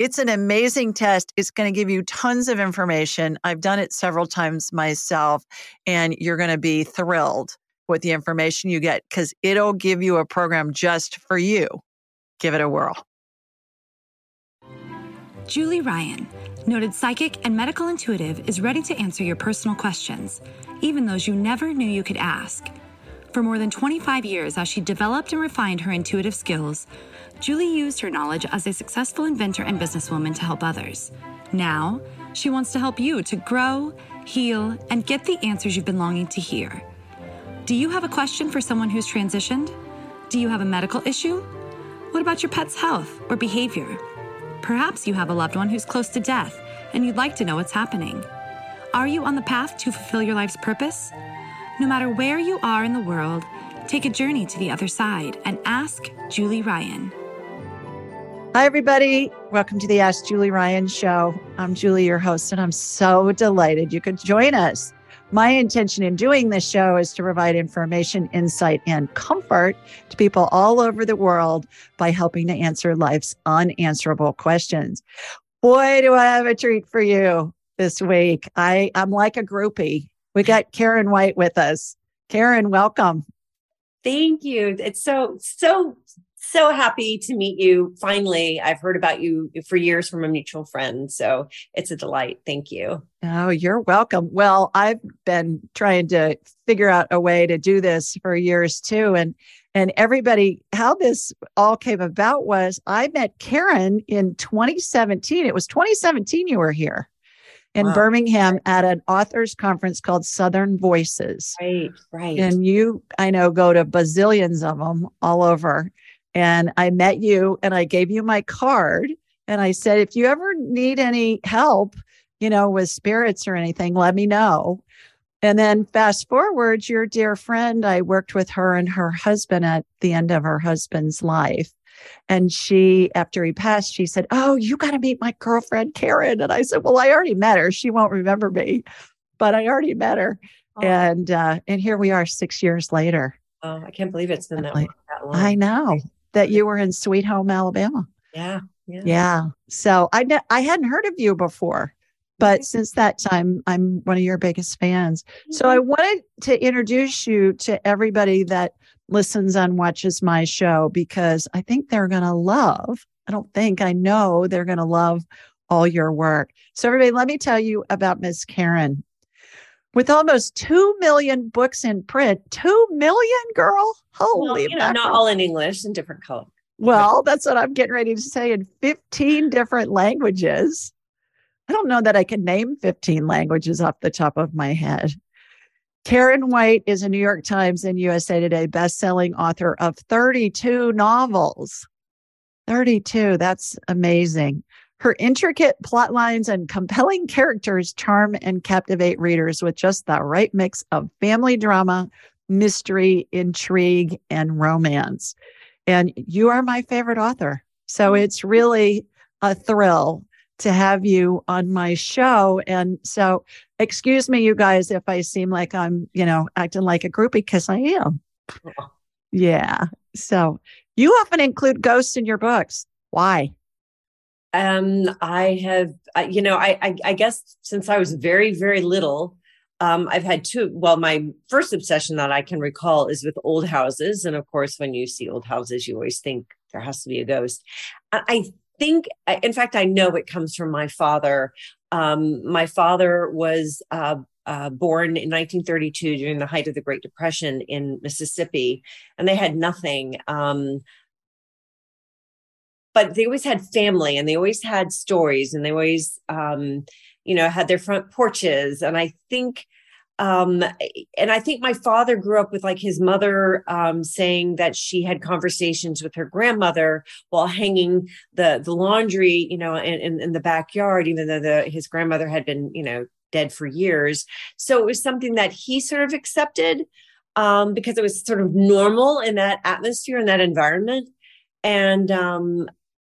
It's an amazing test. It's going to give you tons of information. I've done it several times myself, and you're going to be thrilled with the information you get because it'll give you a program just for you. Give it a whirl. Julie Ryan, noted psychic and medical intuitive, is ready to answer your personal questions, even those you never knew you could ask. For more than 25 years, as she developed and refined her intuitive skills, Julie used her knowledge as a successful inventor and businesswoman to help others. Now, she wants to help you to grow, heal, and get the answers you've been longing to hear. Do you have a question for someone who's transitioned? Do you have a medical issue? What about your pet's health or behavior? Perhaps you have a loved one who's close to death and you'd like to know what's happening. Are you on the path to fulfill your life's purpose? No matter where you are in the world, take a journey to the other side and ask Julie Ryan. Hi, everybody. Welcome to the Ask Julie Ryan show. I'm Julie, your host, and I'm so delighted you could join us. My intention in doing this show is to provide information, insight, and comfort to people all over the world by helping to answer life's unanswerable questions. Boy, do I have a treat for you this week. I, I'm like a groupie. We got Karen White with us. Karen, welcome. Thank you. It's so, so so happy to meet you. Finally, I've heard about you for years from a mutual friend. So it's a delight. Thank you. Oh, you're welcome. Well, I've been trying to figure out a way to do this for years too. And and everybody, how this all came about was I met Karen in 2017. It was 2017 you were here in wow. Birmingham at an authors conference called Southern Voices. Right, right. And you, I know, go to bazillions of them all over and I met you and I gave you my card and I said, if you ever need any help, you know, with spirits or anything, let me know. And then fast forward, your dear friend, I worked with her and her husband at the end of her husband's life. And she, after he passed, she said, Oh, you got to meet my girlfriend, Karen. And I said, Well, I already met her. She won't remember me, but I already met her. Oh. And, uh, and here we are six years later. Oh, I can't believe it's been that, long, that long. I know that you were in Sweet Home, Alabama. Yeah. Yeah. yeah. So I ne- I hadn't heard of you before, but since that time, I'm one of your biggest fans. Mm-hmm. So I wanted to introduce you to everybody that listens and watches my show because I think they're going to love, I don't think, I know they're going to love all your work. So, everybody, let me tell you about Miss Karen. With almost 2 million books in print, 2 million, girl? Holy well, you know, not all in English, in different color. Well, that's what I'm getting ready to say in 15 different languages. I don't know that I can name 15 languages off the top of my head. Karen White is a New York Times and USA Today best-selling author of 32 novels. 32, that's amazing. Her intricate plot lines and compelling characters charm and captivate readers with just the right mix of family drama, mystery, intrigue, and romance. And you are my favorite author. So mm. it's really a thrill to have you on my show. And so, excuse me, you guys, if I seem like I'm, you know, acting like a groupie, because I am. Yeah. So, you often include ghosts in your books. Why? Um, I have, you know, I, I, I guess since I was very, very little, um, I've had two. Well, my first obsession that I can recall is with old houses, and of course, when you see old houses, you always think there has to be a ghost. I think, in fact, I know it comes from my father. Um, my father was uh, uh, born in 1932 during the height of the Great Depression in Mississippi, and they had nothing. Um, but they always had family, and they always had stories, and they always, um, you know, had their front porches. And I think um and i think my father grew up with like his mother um saying that she had conversations with her grandmother while hanging the the laundry you know in, in, in the backyard even though the his grandmother had been you know dead for years. So it was something that he sort of accepted um because it was sort of normal in that atmosphere in that environment. And um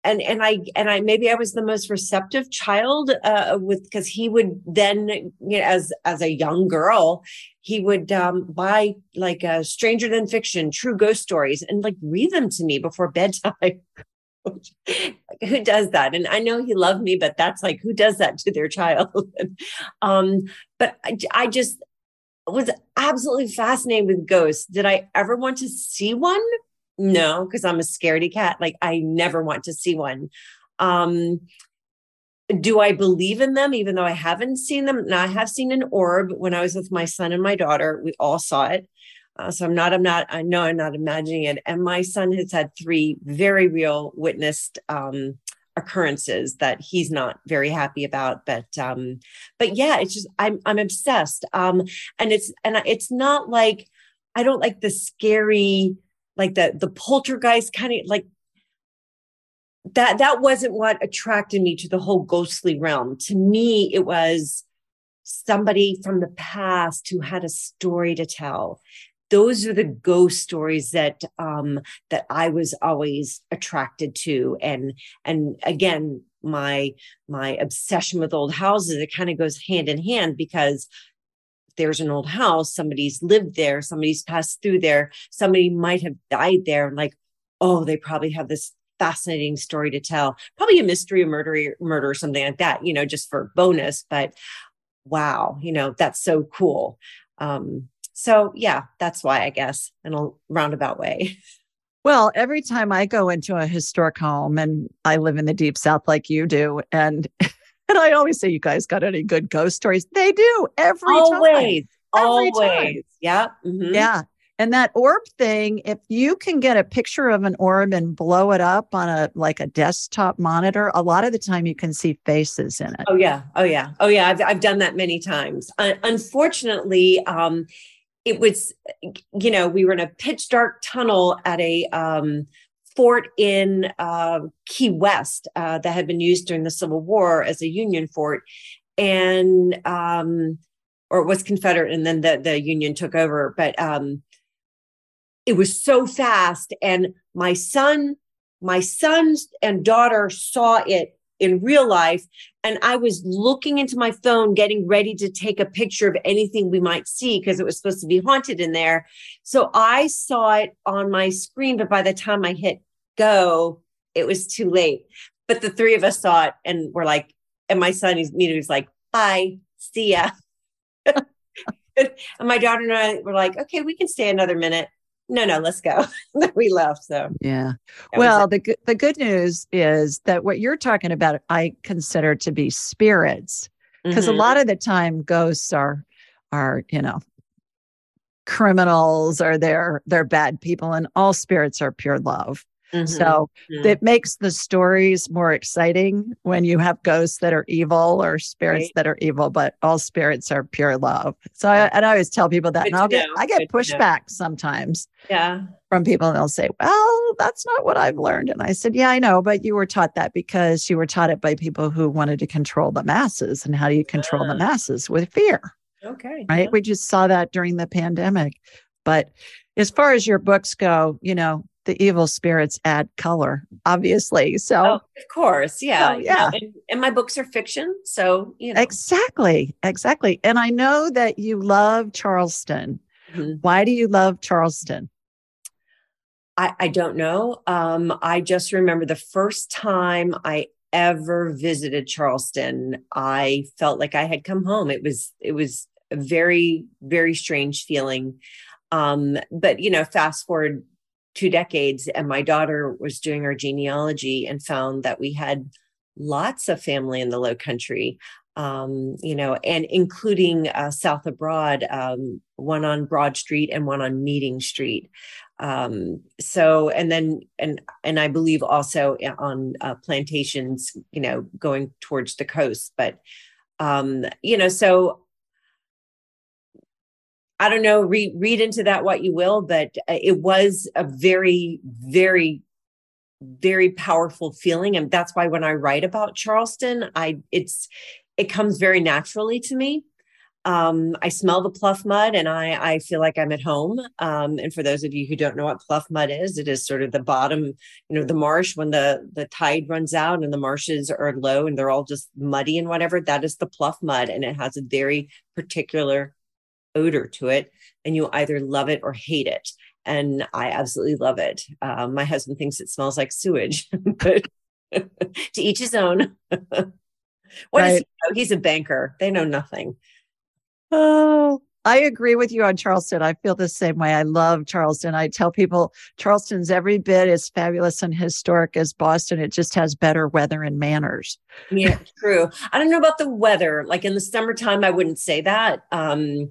and and I and I maybe I was the most receptive child uh, with because he would then you know, as as a young girl he would um, buy like a Stranger Than Fiction, true ghost stories, and like read them to me before bedtime. who does that? And I know he loved me, but that's like who does that to their child? um, but I, I just was absolutely fascinated with ghosts. Did I ever want to see one? No, because I'm a scaredy cat. Like I never want to see one. Um, do I believe in them, even though I haven't seen them? Now I have seen an orb when I was with my son and my daughter. We all saw it. Uh, so I'm not, I'm not, I know I'm not imagining it. And my son has had three very real witnessed um, occurrences that he's not very happy about. But, um, but yeah, it's just, I'm, I'm obsessed. Um, and it's, and it's not like, I don't like the scary, like the the poltergeist kind of like that that wasn't what attracted me to the whole ghostly realm. To me it was somebody from the past who had a story to tell. Those are the ghost stories that um that i was always attracted to. And and again my my obsession with old houses it kind of goes hand in hand because there's an old house, somebody's lived there, somebody's passed through there, somebody might have died there, and like, oh, they probably have this fascinating story to tell. Probably a mystery, a murder, murder, or something like that, you know, just for bonus. But wow, you know, that's so cool. Um, so yeah, that's why I guess in a roundabout way. Well, every time I go into a historic home and I live in the deep south like you do, and and I always say, you guys got any good ghost stories? They do every always, time. Every always. Time. Yeah. Mm-hmm. Yeah. And that orb thing, if you can get a picture of an orb and blow it up on a like a desktop monitor, a lot of the time you can see faces in it. Oh yeah, oh yeah, oh yeah. I've I've done that many times. Uh, unfortunately, um, it was, you know, we were in a pitch dark tunnel at a um, fort in uh, Key West uh, that had been used during the Civil War as a Union fort, and um, or it was Confederate, and then the the Union took over. But um, it was so fast, and my son, my sons and daughter saw it in real life and i was looking into my phone getting ready to take a picture of anything we might see because it was supposed to be haunted in there so i saw it on my screen but by the time i hit go, it was too late. But the three of us saw it and we're like, and my son is immediately was like, bye, see ya. and my daughter and I were like, okay, we can stay another minute. No, no, let's go. we left. So yeah. Well, the the good news is that what you're talking about, I consider to be spirits, because mm-hmm. a lot of the time ghosts are are you know criminals or they're they're bad people, and all spirits are pure love. Mm-hmm. So mm-hmm. it makes the stories more exciting when you have ghosts that are evil or spirits right. that are evil, but all spirits are pure love. So I, and I always tell people that, Good and I'll get I get Good pushback sometimes. Yeah. From people, and they'll say, "Well, that's not what I've learned." And I said, "Yeah, I know, but you were taught that because you were taught it by people who wanted to control the masses. And how do you control uh, the ah. masses with fear?" Okay. Right. Yeah. We just saw that during the pandemic, but as far as your books go, you know, the evil spirits add color, obviously. So, oh, of course, yeah, so, yeah. And, and, my books are fiction, so you know exactly, exactly. And I know that you love Charleston. Mm-hmm. Why do you love Charleston? I, I don't know. Um, I just remember the first time I ever visited Charleston, I felt like I had come home. It was it was a very very strange feeling. Um, but you know, fast forward two decades and my daughter was doing our genealogy and found that we had lots of family in the low country um, you know, and including uh, South of Broad, um, one on Broad Street and one on Meeting Street. Um, so, and then, and and I believe also on uh, plantations, you know, going towards the coast. But, um, you know, so I don't know, read read into that what you will, but uh, it was a very, very very powerful feeling and that's why when i write about charleston i it's it comes very naturally to me. Um, I smell the pluff mud and I, I feel like I'm at home. Um, and for those of you who don't know what pluff mud is, it is sort of the bottom, you know, the marsh when the, the tide runs out and the marshes are low and they're all just muddy and whatever. That is the pluff mud. And it has a very particular odor to it. And you either love it or hate it. And I absolutely love it. Um, my husband thinks it smells like sewage, but to each his own. What right. he know? He's a banker. They know nothing. Oh, I agree with you on Charleston. I feel the same way. I love Charleston. I tell people Charleston's every bit as fabulous and historic as Boston. It just has better weather and manners. Yeah, true. I don't know about the weather. Like in the summertime, I wouldn't say that. Um,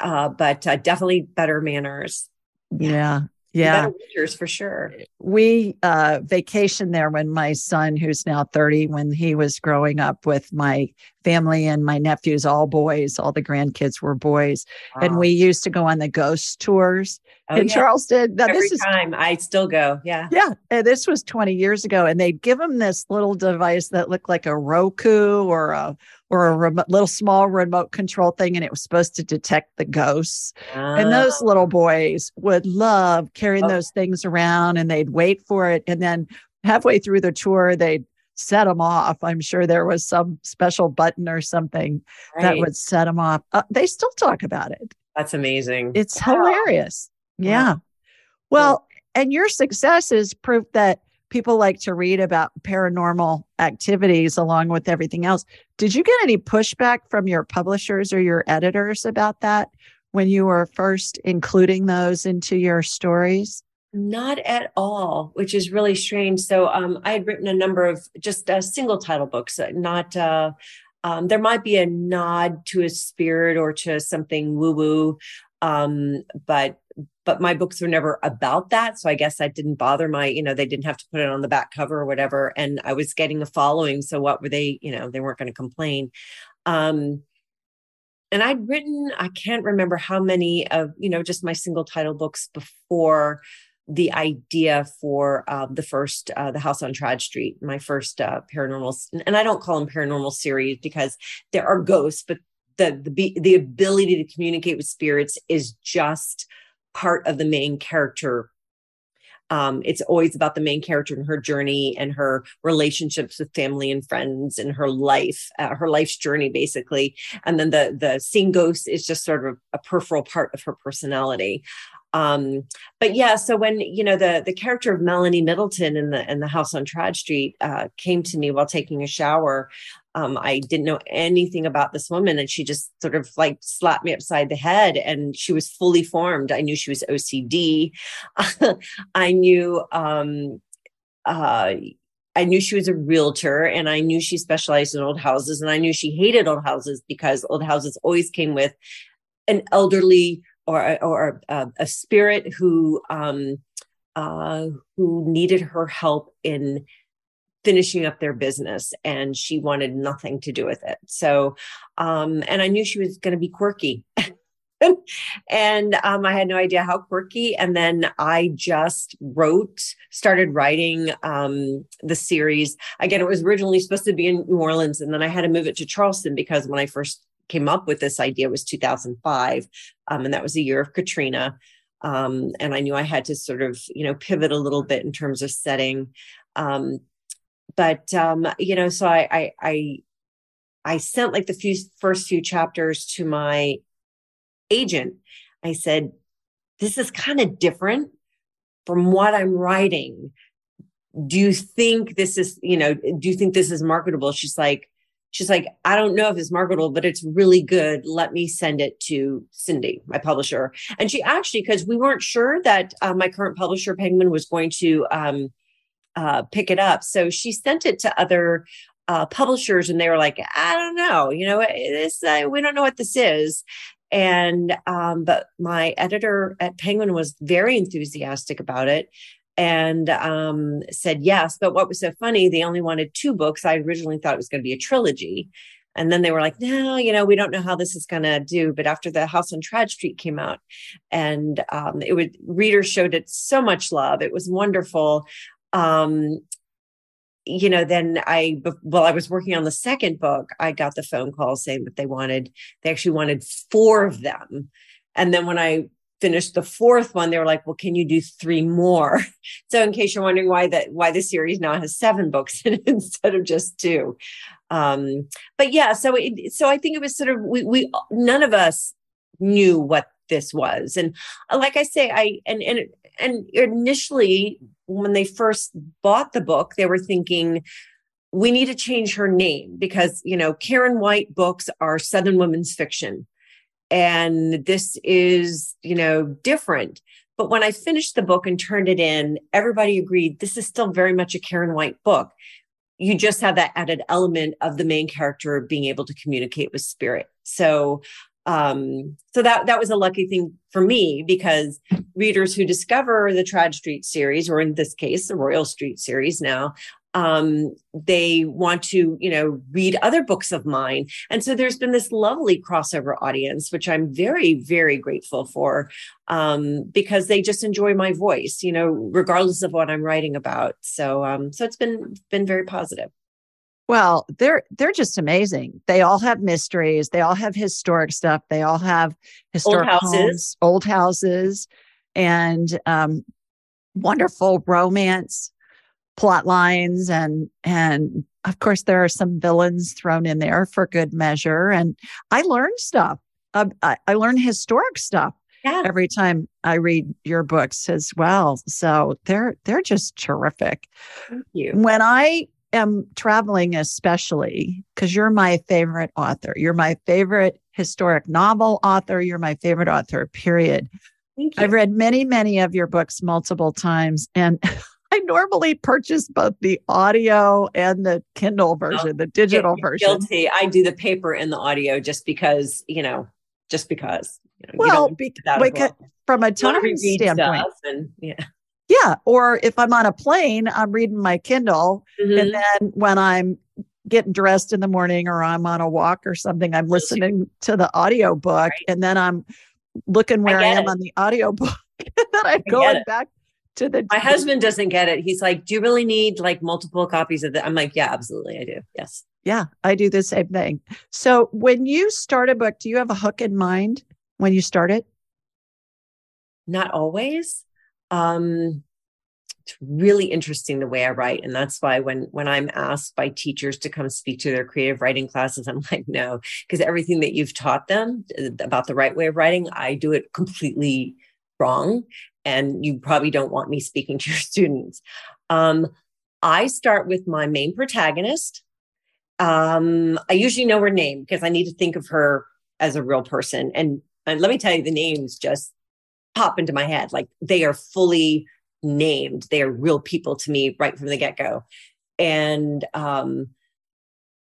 uh, but uh, definitely better manners. Yeah. Yeah. winters for sure. We uh vacationed there when my son who's now 30 when he was growing up with my family and my nephews all boys all the grandkids were boys. Wow. and we used to go on the ghost tours oh, in yeah. charleston. Now, every this is, time. I still go. Yeah. Yeah. This was 20 years ago and they'd give them this little device that looked like a roku or a or a remote, little small remote control thing, and it was supposed to detect the ghosts. And those little ah. boys would love carrying oh. those things around, and they'd wait for it. And then halfway through the tour, they'd set them off. I'm sure there was some special button or something right. that would set them off. Uh, they still talk about it. That's amazing. It's wow. hilarious. Yeah. Well, and your success is proof that people like to read about paranormal activities along with everything else. Did you get any pushback from your publishers or your editors about that when you were first including those into your stories? Not at all, which is really strange. So um, I had written a number of just uh, single title books, uh, not. Uh, um, there might be a nod to a spirit or to something woo woo, um, but but my books were never about that so i guess that didn't bother my you know they didn't have to put it on the back cover or whatever and i was getting a following so what were they you know they weren't going to complain. Um and i'd written i can't remember how many of you know just my single title books before the idea for uh, the first uh, the house on Tradd street my first uh, paranormal and i don't call them paranormal series because there are ghosts but the the the ability to communicate with spirits is just part of the main character um, it's always about the main character and her journey and her relationships with family and friends and her life, uh, her life's journey, basically. And then the the seeing ghosts is just sort of a peripheral part of her personality. Um, but yeah, so when you know the the character of Melanie Middleton in the in the house on Tradd Street uh, came to me while taking a shower, um, I didn't know anything about this woman, and she just sort of like slapped me upside the head. And she was fully formed. I knew she was OCD. I knew. Um, uh, I knew she was a realtor and I knew she specialized in old houses and I knew she hated old houses because old houses always came with an elderly or, or a, a spirit who um, uh, who needed her help in finishing up their business and she wanted nothing to do with it. So, um, and I knew she was going to be quirky. and um, I had no idea how quirky. And then I just wrote, started writing um, the series. Again, it was originally supposed to be in New Orleans, and then I had to move it to Charleston because when I first came up with this idea it was 2005, um, and that was the year of Katrina. Um, and I knew I had to sort of, you know, pivot a little bit in terms of setting. But um, you know, so I, I I I sent like the few first few chapters to my agent. I said, "This is kind of different from what I'm writing. Do you think this is, you know, do you think this is marketable?" She's like, she's like, I don't know if it's marketable, but it's really good. Let me send it to Cindy, my publisher. And she actually, because we weren't sure that uh, my current publisher, Penguin, was going to um, uh, pick it up. So she sent it to other uh, publishers and they were like, I don't know, you know, this uh, we don't know what this is. And um, but my editor at Penguin was very enthusiastic about it and um, said yes. But what was so funny, they only wanted two books. I originally thought it was going to be a trilogy. And then they were like, no, you know, we don't know how this is going to do. But after the House on Tradd Street came out, and um, it would readers showed it so much love. It was wonderful. Um, you know, then I, while I was working on the second book, I got the phone call saying that they wanted, they actually wanted four of them. And then when I finished the fourth one, they were like, well, can you do three more? So in case you're wondering why that, why the series now has seven books instead of just two. Um, but yeah, so it, so I think it was sort of, we, we, none of us knew what this was. And like I say, I, and, and, and initially when they first bought the book, they were thinking, we need to change her name because, you know, Karen White books are Southern women's fiction. And this is, you know, different. But when I finished the book and turned it in, everybody agreed this is still very much a Karen White book. You just have that added element of the main character being able to communicate with spirit. So um, so that that was a lucky thing for me because readers who discover the Tradd Street series, or in this case, the Royal Street series now, um, they want to, you know, read other books of mine. And so there's been this lovely crossover audience, which I'm very, very grateful for um, because they just enjoy my voice, you know, regardless of what I'm writing about. So, um, so it's been been very positive. Well, they're they're just amazing. They all have mysteries. They all have historic stuff. They all have historic old houses, homes, old houses, and um, wonderful romance plot lines, and and of course there are some villains thrown in there for good measure. And I learned stuff. Uh, I, I learn historic stuff yeah. every time I read your books as well. So they're they're just terrific. Thank you. When I am traveling, especially because you're my favorite author. You're my favorite historic novel author. You're my favorite author, period. I've read many, many of your books multiple times. And I normally purchase both the audio and the Kindle version, oh, the digital version. Guilty. I do the paper and the audio just because, you know, just because. You know, well, because from a time standpoint. And, yeah. Yeah. Or if I'm on a plane, I'm reading my Kindle. Mm-hmm. And then when I'm getting dressed in the morning or I'm on a walk or something, I'm listening to the audio book. Right. And then I'm looking where I, I am it. on the audio book. and then I'm going back to the. My husband doesn't get it. He's like, Do you really need like multiple copies of that? I'm like, Yeah, absolutely. I do. Yes. Yeah, I do the same thing. So when you start a book, do you have a hook in mind when you start it? Not always um, it's really interesting the way I write. And that's why when when I'm asked by teachers to come speak to their creative writing classes, I'm like, no, because everything that you've taught them uh, about the right way of writing, I do it completely wrong. And you probably don't want me speaking to your students. Um, I start with my main protagonist. Um, I usually know her name because I need to think of her as a real person. And, and let me tell you, the names just pop into my head. Like they are fully named. They are real people to me right from the get go. And, um,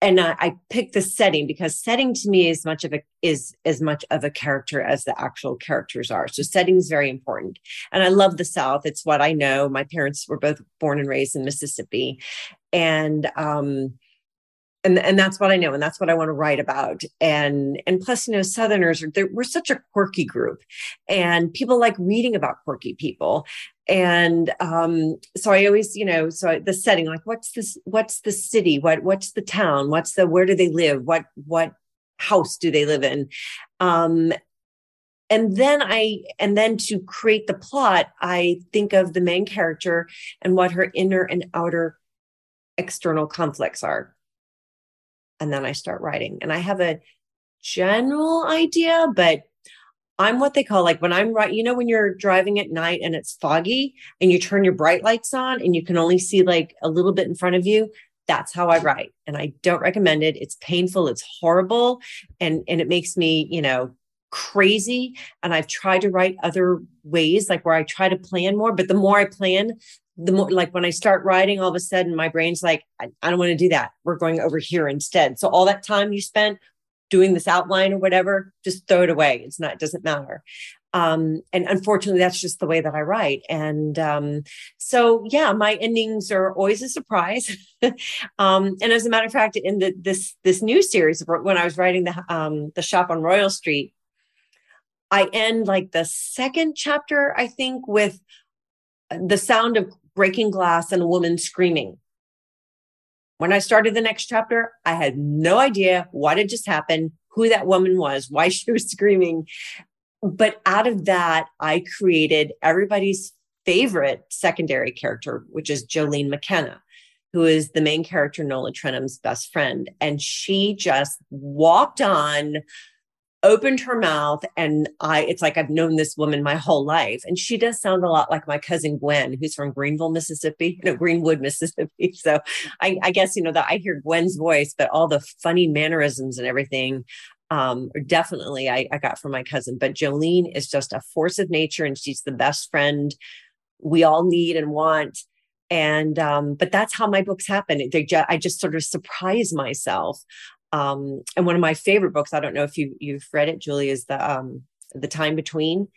and I, I picked the setting because setting to me is much of a is as much of a character as the actual characters are. So setting is very important. And I love the South. It's what I know. My parents were both born and raised in Mississippi. And um, and and that's what I know, and that's what I want to write about. And and plus, you know, Southerners are we're such a quirky group, and people like reading about quirky people. And um, so I always, you know, so I, the setting, like, what's this? What's the city? What what's the town? What's the where do they live? What what house do they live in? Um, and then I and then to create the plot, I think of the main character and what her inner and outer external conflicts are and then I start writing. And I have a general idea, but I'm what they call like when I'm right, you know, when you're driving at night and it's foggy and you turn your bright lights on and you can only see like a little bit in front of you. That's how I write. And I don't recommend it. It's painful, it's horrible, and and it makes me, you know, crazy. And I've tried to write other ways, like where I try to plan more, but the more I plan, the more like when I start writing, all of a sudden my brain's like, I, I don't want to do that. We're going over here instead. So all that time you spent doing this outline or whatever, just throw it away. It's not, it doesn't matter. Um, and unfortunately, that's just the way that I write. And um, so, yeah, my endings are always a surprise. um, and as a matter of fact, in the, this this new series, when I was writing the um, the shop on Royal Street, I end like the second chapter, I think, with the sound of breaking glass and a woman screaming. When I started the next chapter, I had no idea what had just happened, who that woman was, why she was screaming. But out of that, I created everybody's favorite secondary character, which is Jolene McKenna, who is the main character, Nola Trenholm's best friend. And she just walked on opened her mouth and I it's like I've known this woman my whole life. And she does sound a lot like my cousin Gwen, who's from Greenville, Mississippi, no, Greenwood, Mississippi. So I, I guess you know that I hear Gwen's voice, but all the funny mannerisms and everything um definitely I, I got from my cousin. But Jolene is just a force of nature and she's the best friend we all need and want and um, but that's how my books happen they ju- i just sort of surprise myself um, and one of my favorite books, I don't know if you you've read it, Julie, is the um, the Time Between.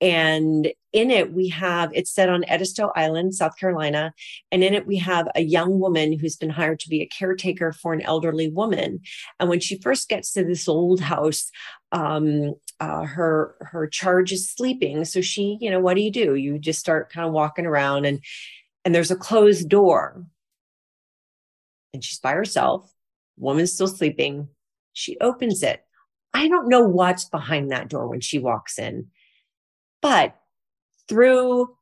And in it, we have it's set on Edisto Island, South Carolina. And in it, we have a young woman who's been hired to be a caretaker for an elderly woman. And when she first gets to this old house, um, uh, her her charge is sleeping. So she, you know, what do you do? You just start kind of walking around, and and there's a closed door, and she's by herself woman's still sleeping. She opens it. I don't know what's behind that door when she walks in, but through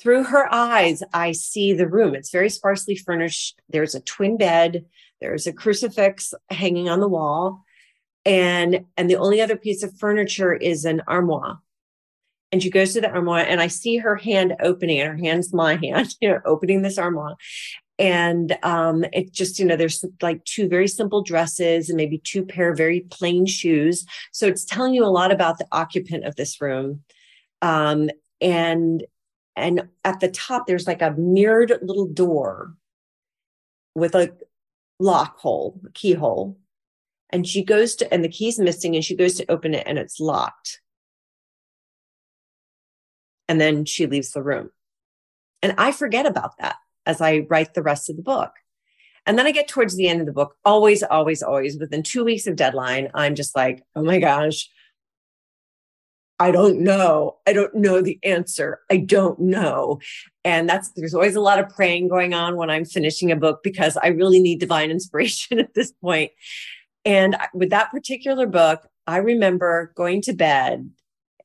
through her eyes, I see the room. It's very sparsely furnished. There's a twin bed. There's a crucifix hanging on the wall, and and the only other piece of furniture is an armoire. And she goes to the armoire, and I see her hand opening, and her hand's my hand, you know, opening this armoire and um, it just you know there's like two very simple dresses and maybe two pair of very plain shoes. So it's telling you a lot about the occupant of this room. Um, and and at the top there's like a mirrored little door with a lock hole a keyhole. And she goes to and the key's missing and she goes to open it and it's locked. And then she leaves the room. And i forget about that as I write the rest of the book. And then I get towards the end of the book, always, always, always within two weeks of deadline, I'm just like, oh my gosh, I don't know. I don't know the answer. I don't know. And that's, there's always a lot of praying going on when I'm finishing a book because I really need divine inspiration at this point. And with that particular book, I remember going to bed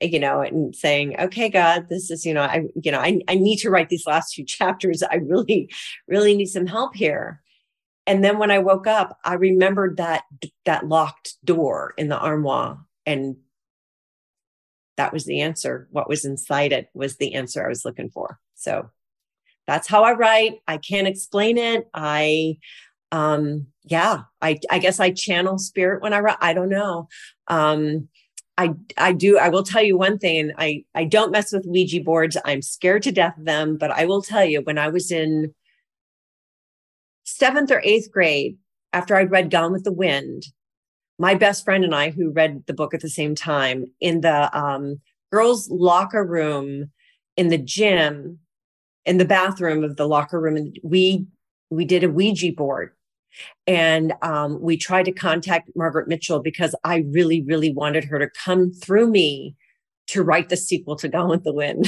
you know, and saying, okay, God, this is, you know, I, you know, I, I need to write these last two chapters. I really, really need some help here. And then when I woke up, I remembered that, that locked door in the armoire and that was the answer. What was inside it was the answer I was looking for. So that's how I write. I can't explain it. I, um, yeah, I, I guess I channel spirit when I write. I don't know. Um, I I do I will tell you one thing I I don't mess with Ouija boards. I'm scared to death of them, but I will tell you when I was in 7th or 8th grade after I'd read Gone with the Wind, my best friend and I who read the book at the same time in the um, girls locker room in the gym in the bathroom of the locker room and we we did a Ouija board and um, we tried to contact Margaret Mitchell because I really, really wanted her to come through me to write the sequel to Gone with the Wind.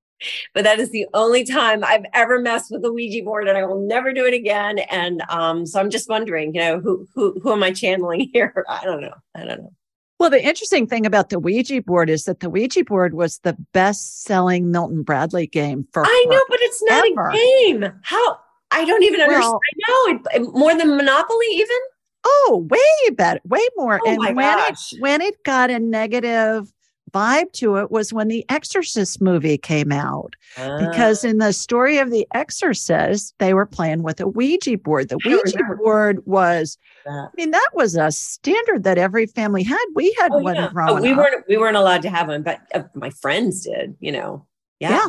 but that is the only time I've ever messed with a Ouija board, and I will never do it again. And um, so I'm just wondering, you know, who who who am I channeling here? I don't know. I don't know. Well, the interesting thing about the Ouija board is that the Ouija board was the best-selling Milton Bradley game for. I know, but it's not a game. How I don't even understand. I know it, more than Monopoly, even. Oh, way better, way more. Oh and when gosh. it when it got a negative vibe to it was when the Exorcist movie came out. Because in the story of the Exorcist, they were playing with a Ouija board. The Ouija board was that. I mean, that was a standard that every family had. We had oh, one yeah. oh, we up. weren't we weren't allowed to have one, but uh, my friends did, you know. Yeah. yeah.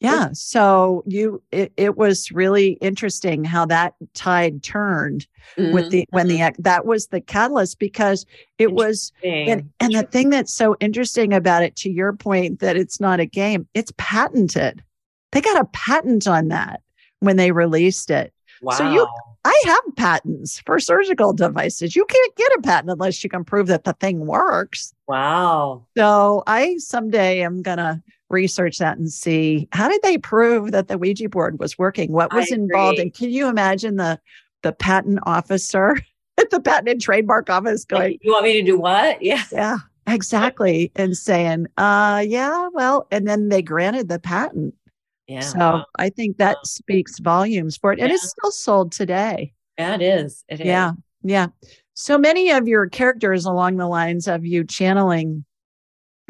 Yeah. So you it, it was really interesting how that tide turned mm-hmm. with the when mm-hmm. the that was the catalyst because it was and, and the thing that's so interesting about it to your point that it's not a game, it's patented. They got a patent on that when they released it. Wow. So you I have patents for surgical devices. You can't get a patent unless you can prove that the thing works. Wow. So I someday am gonna research that and see how did they prove that the Ouija board was working? What was involved? And can you imagine the the patent officer at the patent and trademark office going, You want me to do what? Yeah. Yeah, exactly. and saying, uh yeah, well, and then they granted the patent. Yeah. So wow. I think that wow. speaks volumes for it. And yeah. it's still sold today. Yeah, it is. It is. Yeah. Yeah. So many of your characters along the lines of you channeling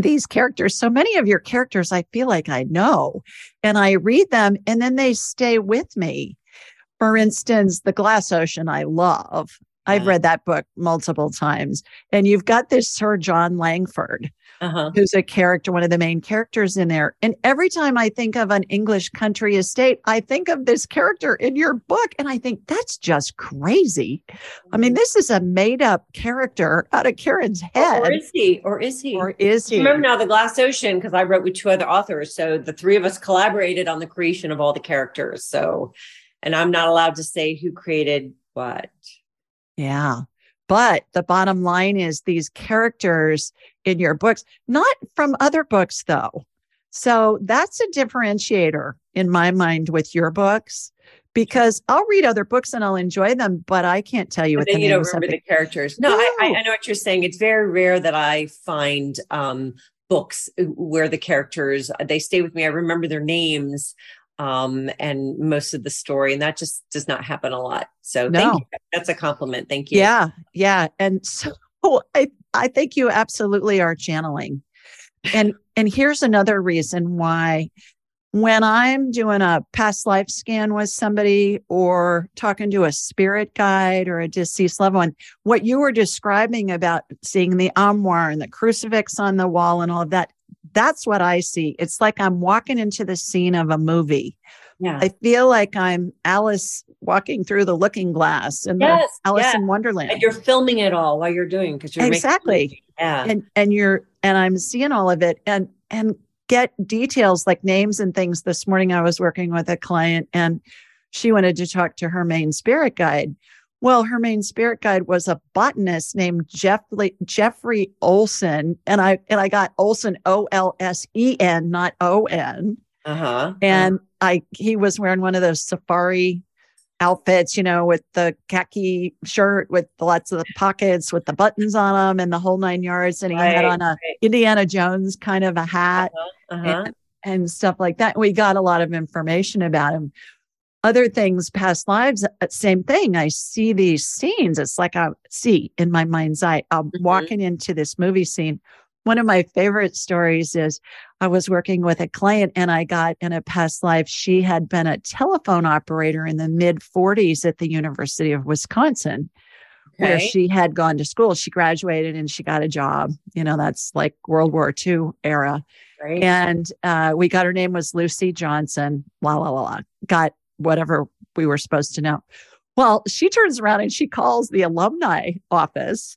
these characters. So many of your characters, I feel like I know, and I read them and then they stay with me. For instance, The Glass Ocean, I love. I've read that book multiple times. And you've got this Sir John Langford, uh-huh. who's a character, one of the main characters in there. And every time I think of an English country estate, I think of this character in your book. And I think that's just crazy. I mean, mm-hmm. this is a made up character out of Karen's head. Or is he? Or is he? Or is he? Remember now the Glass Ocean, because I wrote with two other authors. So the three of us collaborated on the creation of all the characters. So, and I'm not allowed to say who created what. Yeah. But the bottom line is these characters in your books, not from other books, though. So that's a differentiator in my mind with your books because I'll read other books and I'll enjoy them, but I can't tell you what the you don't remember the characters. No, no. I, I, know what you're saying. It's very rare that I find um, books where the characters they stay with me. I remember their names, um, and most of the story. And that just does not happen a lot. So no. thank you. That's a compliment. Thank you. Yeah. Yeah. And so I, I think you absolutely are channeling. And and here's another reason why when I'm doing a past life scan with somebody or talking to a spirit guide or a deceased loved one, what you were describing about seeing the armoire and the crucifix on the wall and all of that, that's what I see. It's like I'm walking into the scene of a movie. Yeah. I feel like I'm Alice walking through the looking glass and yes, Alice in Wonderland. And you're filming it all while you're doing because you're exactly. yeah. And and you're and I'm seeing all of it and and get details like names and things. This morning I was working with a client and she wanted to talk to her main spirit guide. Well, her main spirit guide was a botanist named Jeffrey Jeffrey Olsen, and I and I got Olsen O L S E N, not O N. Uh-huh. And uh-huh. I he was wearing one of those safari outfits, you know, with the khaki shirt with lots of pockets with the buttons on them and the whole nine yards. And he right, had on a right. Indiana Jones kind of a hat uh-huh, uh-huh. And, and stuff like that. We got a lot of information about him other things, past lives, uh, same thing. I see these scenes. It's like I see in my mind's eye. I'm mm-hmm. walking into this movie scene. One of my favorite stories is I was working with a client and I got in a past life, she had been a telephone operator in the mid 40s at the University of Wisconsin. Okay. Where she had gone to school. She graduated and she got a job. You know, that's like World War II era. Right. And uh, we got her name was Lucy Johnson. La la la la. Got whatever we were supposed to know. Well, she turns around and she calls the alumni office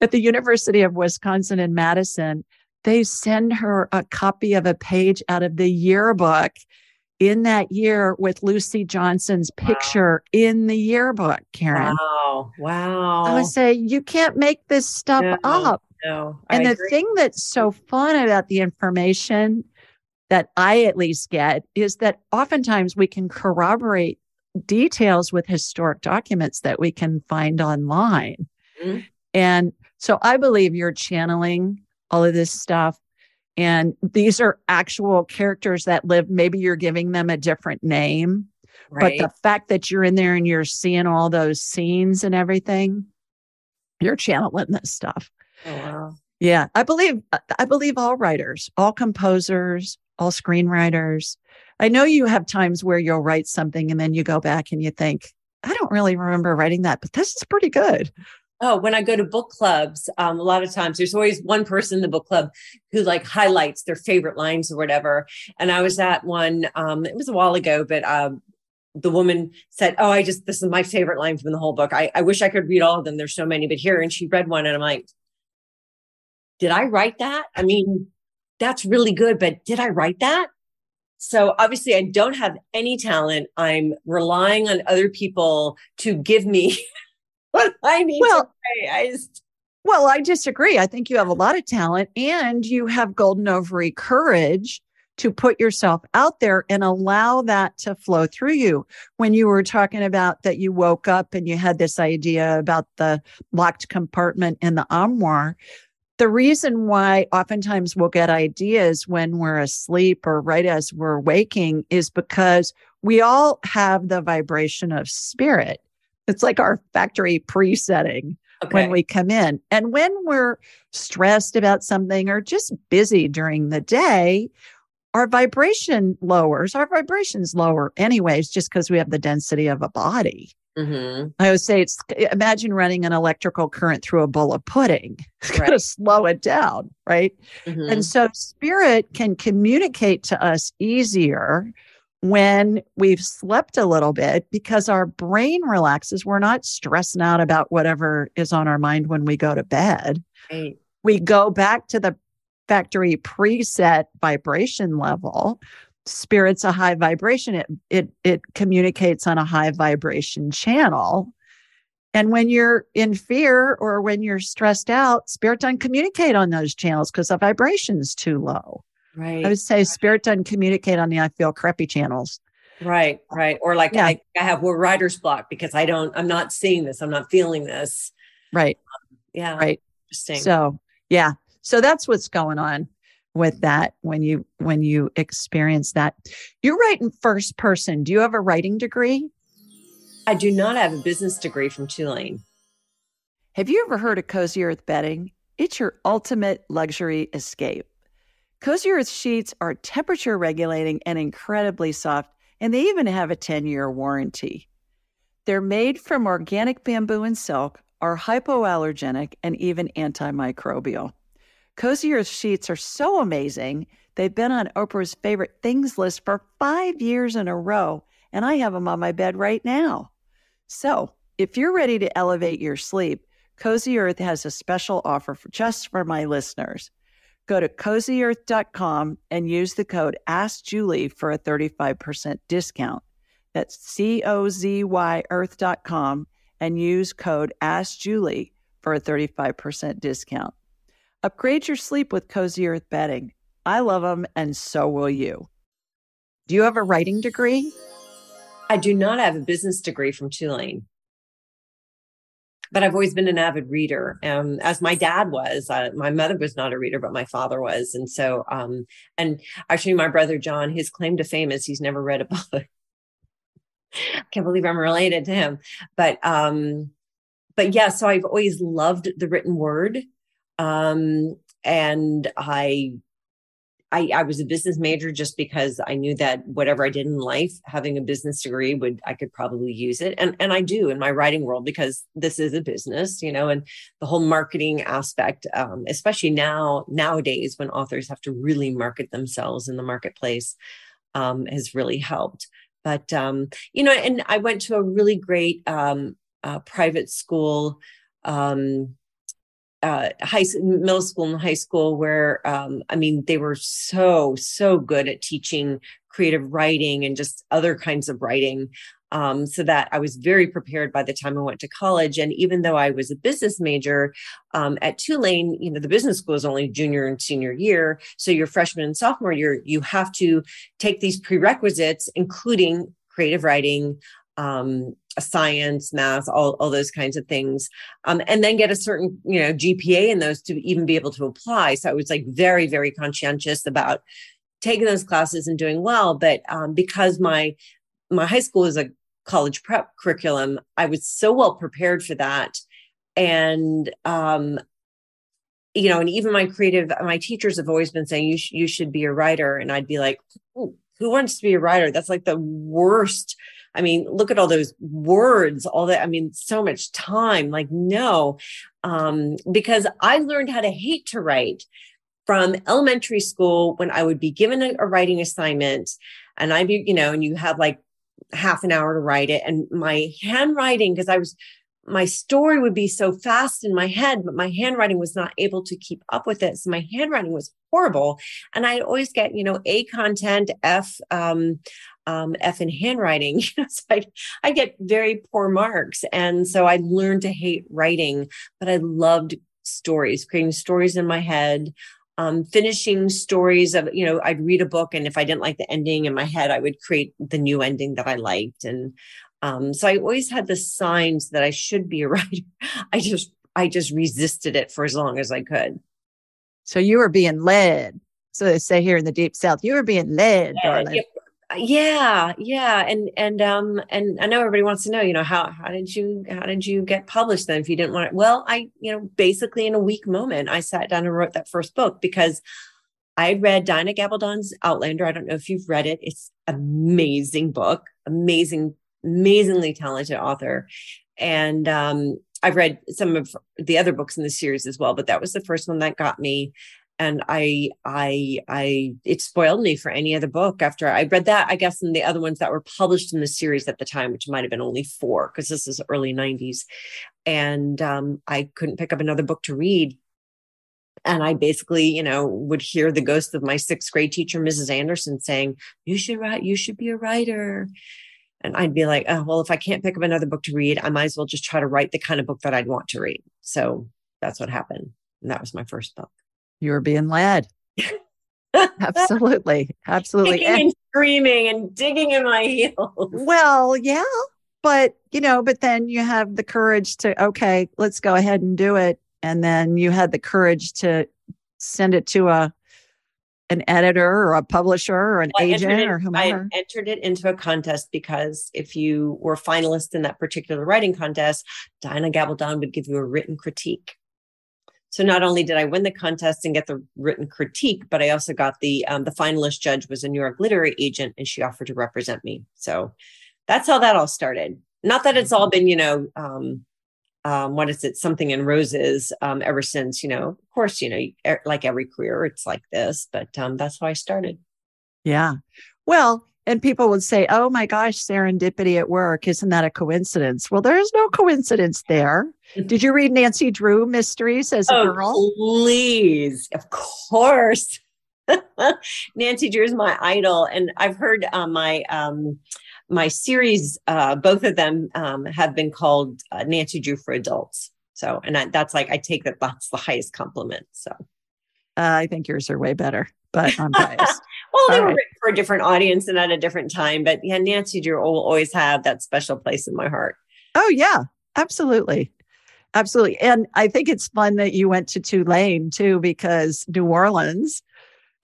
at the University of Wisconsin in Madison. They send her a copy of a page out of the yearbook in that year with Lucy Johnson's picture wow. in the yearbook, Karen. Wow. Wow. I would say, you can't make this stuff no, up. No. and the agree. thing that's so fun about the information that I at least get is that oftentimes we can corroborate details with historic documents that we can find online. Mm-hmm. And so I believe you're channeling all of this stuff. And these are actual characters that live. Maybe you're giving them a different name. Right. But the fact that you're in there and you're seeing all those scenes and everything, you're channeling this stuff. Oh, wow. Yeah, I believe I believe all writers, all composers, all screenwriters. I know you have times where you'll write something and then you go back and you think, I don't really remember writing that, but this is pretty good. Oh, when I go to book clubs, um, a lot of times there's always one person in the book club who like highlights their favorite lines or whatever. And I was at one, um, it was a while ago, but um, the woman said, Oh, I just, this is my favorite line from the whole book. I, I wish I could read all of them. There's so many, but here. And she read one and I'm like, Did I write that? I mean, that's really good, but did I write that? So obviously, I don't have any talent. I'm relying on other people to give me what I need well, to say. I just, well, I disagree. I think you have a lot of talent and you have golden ovary courage to put yourself out there and allow that to flow through you. When you were talking about that you woke up and you had this idea about the locked compartment in the armoire, the reason why oftentimes we'll get ideas when we're asleep or right as we're waking is because we all have the vibration of spirit. It's like our factory presetting okay. when we come in. And when we're stressed about something or just busy during the day, our vibration lowers. Our vibration's lower, anyways, just because we have the density of a body. Mm-hmm. I would say it's imagine running an electrical current through a bowl of pudding. It's right. going to slow it down, right? Mm-hmm. And so spirit can communicate to us easier when we've slept a little bit because our brain relaxes. We're not stressing out about whatever is on our mind when we go to bed. Right. We go back to the factory preset vibration level spirit's a high vibration it it it communicates on a high vibration channel and when you're in fear or when you're stressed out spirit doesn't communicate on those channels because the vibration's too low right i would say spirit doesn't communicate on the i feel crappy channels right right or like yeah. I, I have more writer's block because i don't i'm not seeing this i'm not feeling this right um, yeah right interesting so yeah so that's what's going on with that when you when you experience that. You write in first person. Do you have a writing degree? I do not have a business degree from Tulane. Have you ever heard of Cozy Earth bedding? It's your ultimate luxury escape. Cozy Earth sheets are temperature regulating and incredibly soft, and they even have a 10 year warranty. They're made from organic bamboo and silk, are hypoallergenic, and even antimicrobial. Cozy Earth sheets are so amazing. They've been on Oprah's favorite things list for five years in a row, and I have them on my bed right now. So, if you're ready to elevate your sleep, Cozy Earth has a special offer for just for my listeners. Go to cozyearth.com and use the code AskJulie for a 35% discount. That's C O Z Y earth.com and use code AskJulie for a 35% discount. Upgrade your sleep with Cozy Earth bedding. I love them, and so will you. Do you have a writing degree? I do not have a business degree from Tulane, but I've always been an avid reader, um, as my dad was. Uh, my mother was not a reader, but my father was, and so, um, and actually, my brother John, his claim to fame is he's never read a book. I can't believe I'm related to him, but um, but yeah. So I've always loved the written word um, and I, I, I was a business major just because I knew that whatever I did in life, having a business degree would I could probably use it, and and I do in my writing world because this is a business, you know, and the whole marketing aspect, um, especially now nowadays when authors have to really market themselves in the marketplace, um, has really helped. But um, you know, and I went to a really great um, uh, private school um, uh, high middle school and high school where um, I mean they were so so good at teaching creative writing and just other kinds of writing. Um, so that I was very prepared by the time I went to college. And even though I was a business major um, at Tulane, you know, the business school is only junior and senior year. So your freshman and sophomore year, you have to take these prerequisites, including creative writing, um, science, math, all, all those kinds of things. Um, and then get a certain, you know, GPA in those to even be able to apply. So I was like very, very conscientious about taking those classes and doing well. But um, because my my high school is a college prep curriculum, I was so well prepared for that. And um, you know, and even my creative, my teachers have always been saying you sh- you should be a writer, and I'd be like, who wants to be a writer? That's like the worst. I mean, look at all those words, all that. I mean, so much time. Like, no, um, because I learned how to hate to write from elementary school when I would be given a, a writing assignment and I'd be, you know, and you have like half an hour to write it. And my handwriting, because I was, my story would be so fast in my head, but my handwriting was not able to keep up with it. So my handwriting was horrible. And I'd always get, you know, A content, F, um, um, F in handwriting. You know, so I, I get very poor marks. And so I learned to hate writing, but I loved stories, creating stories in my head um, finishing stories of, you know, I'd read a book and if I didn't like the ending in my head, I would create the new ending that I liked. And um, so I always had the signs that I should be a writer. I just, I just resisted it for as long as I could. So you were being led. So they say here in the deep south, you were being led, darling. Yeah, yeah yeah and and um and i know everybody wants to know you know how how did you how did you get published then if you didn't want it well i you know basically in a weak moment i sat down and wrote that first book because i read Diana Gabaldon's outlander i don't know if you've read it it's amazing book amazing amazingly talented author and um i've read some of the other books in the series as well but that was the first one that got me and I, I, I, it spoiled me for any other book after I read that. I guess, and the other ones that were published in the series at the time, which might have been only four because this is early '90s, and um, I couldn't pick up another book to read. And I basically, you know, would hear the ghost of my sixth grade teacher, Mrs. Anderson, saying, "You should write. You should be a writer." And I'd be like, oh, well, if I can't pick up another book to read, I might as well just try to write the kind of book that I'd want to read. So that's what happened. And that was my first book you were being led. absolutely. Absolutely. And, and screaming and digging in my heels. Well, yeah. But, you know, but then you have the courage to, okay, let's go ahead and do it. And then you had the courage to send it to a an editor or a publisher or an well, agent it, or whomever? I entered it into a contest because if you were finalist in that particular writing contest, Diana Gabaldon would give you a written critique. So not only did I win the contest and get the written critique, but I also got the um, the finalist judge was a New York literary agent, and she offered to represent me. So that's how that all started. Not that it's all been, you know, um, um, what is it, something in roses um, ever since. You know, of course, you know, like every career, it's like this, but um, that's how I started. Yeah. Well, and people would say, oh my gosh, serendipity at work. Isn't that a coincidence? Well, there's no coincidence there. Mm-hmm. Did you read Nancy Drew mysteries as a oh, girl? Please. Of course. Nancy Drew is my idol. And I've heard uh, my, um, my series, uh, both of them um, have been called uh, Nancy Drew for adults. So, and I, that's like, I take that that's the highest compliment. So, uh, I think yours are way better, but I'm biased. well, they All were right. written for a different audience and at a different time. But yeah, Nancy Drew will always have that special place in my heart. Oh, yeah, absolutely. Absolutely. And I think it's fun that you went to Tulane too, because New Orleans,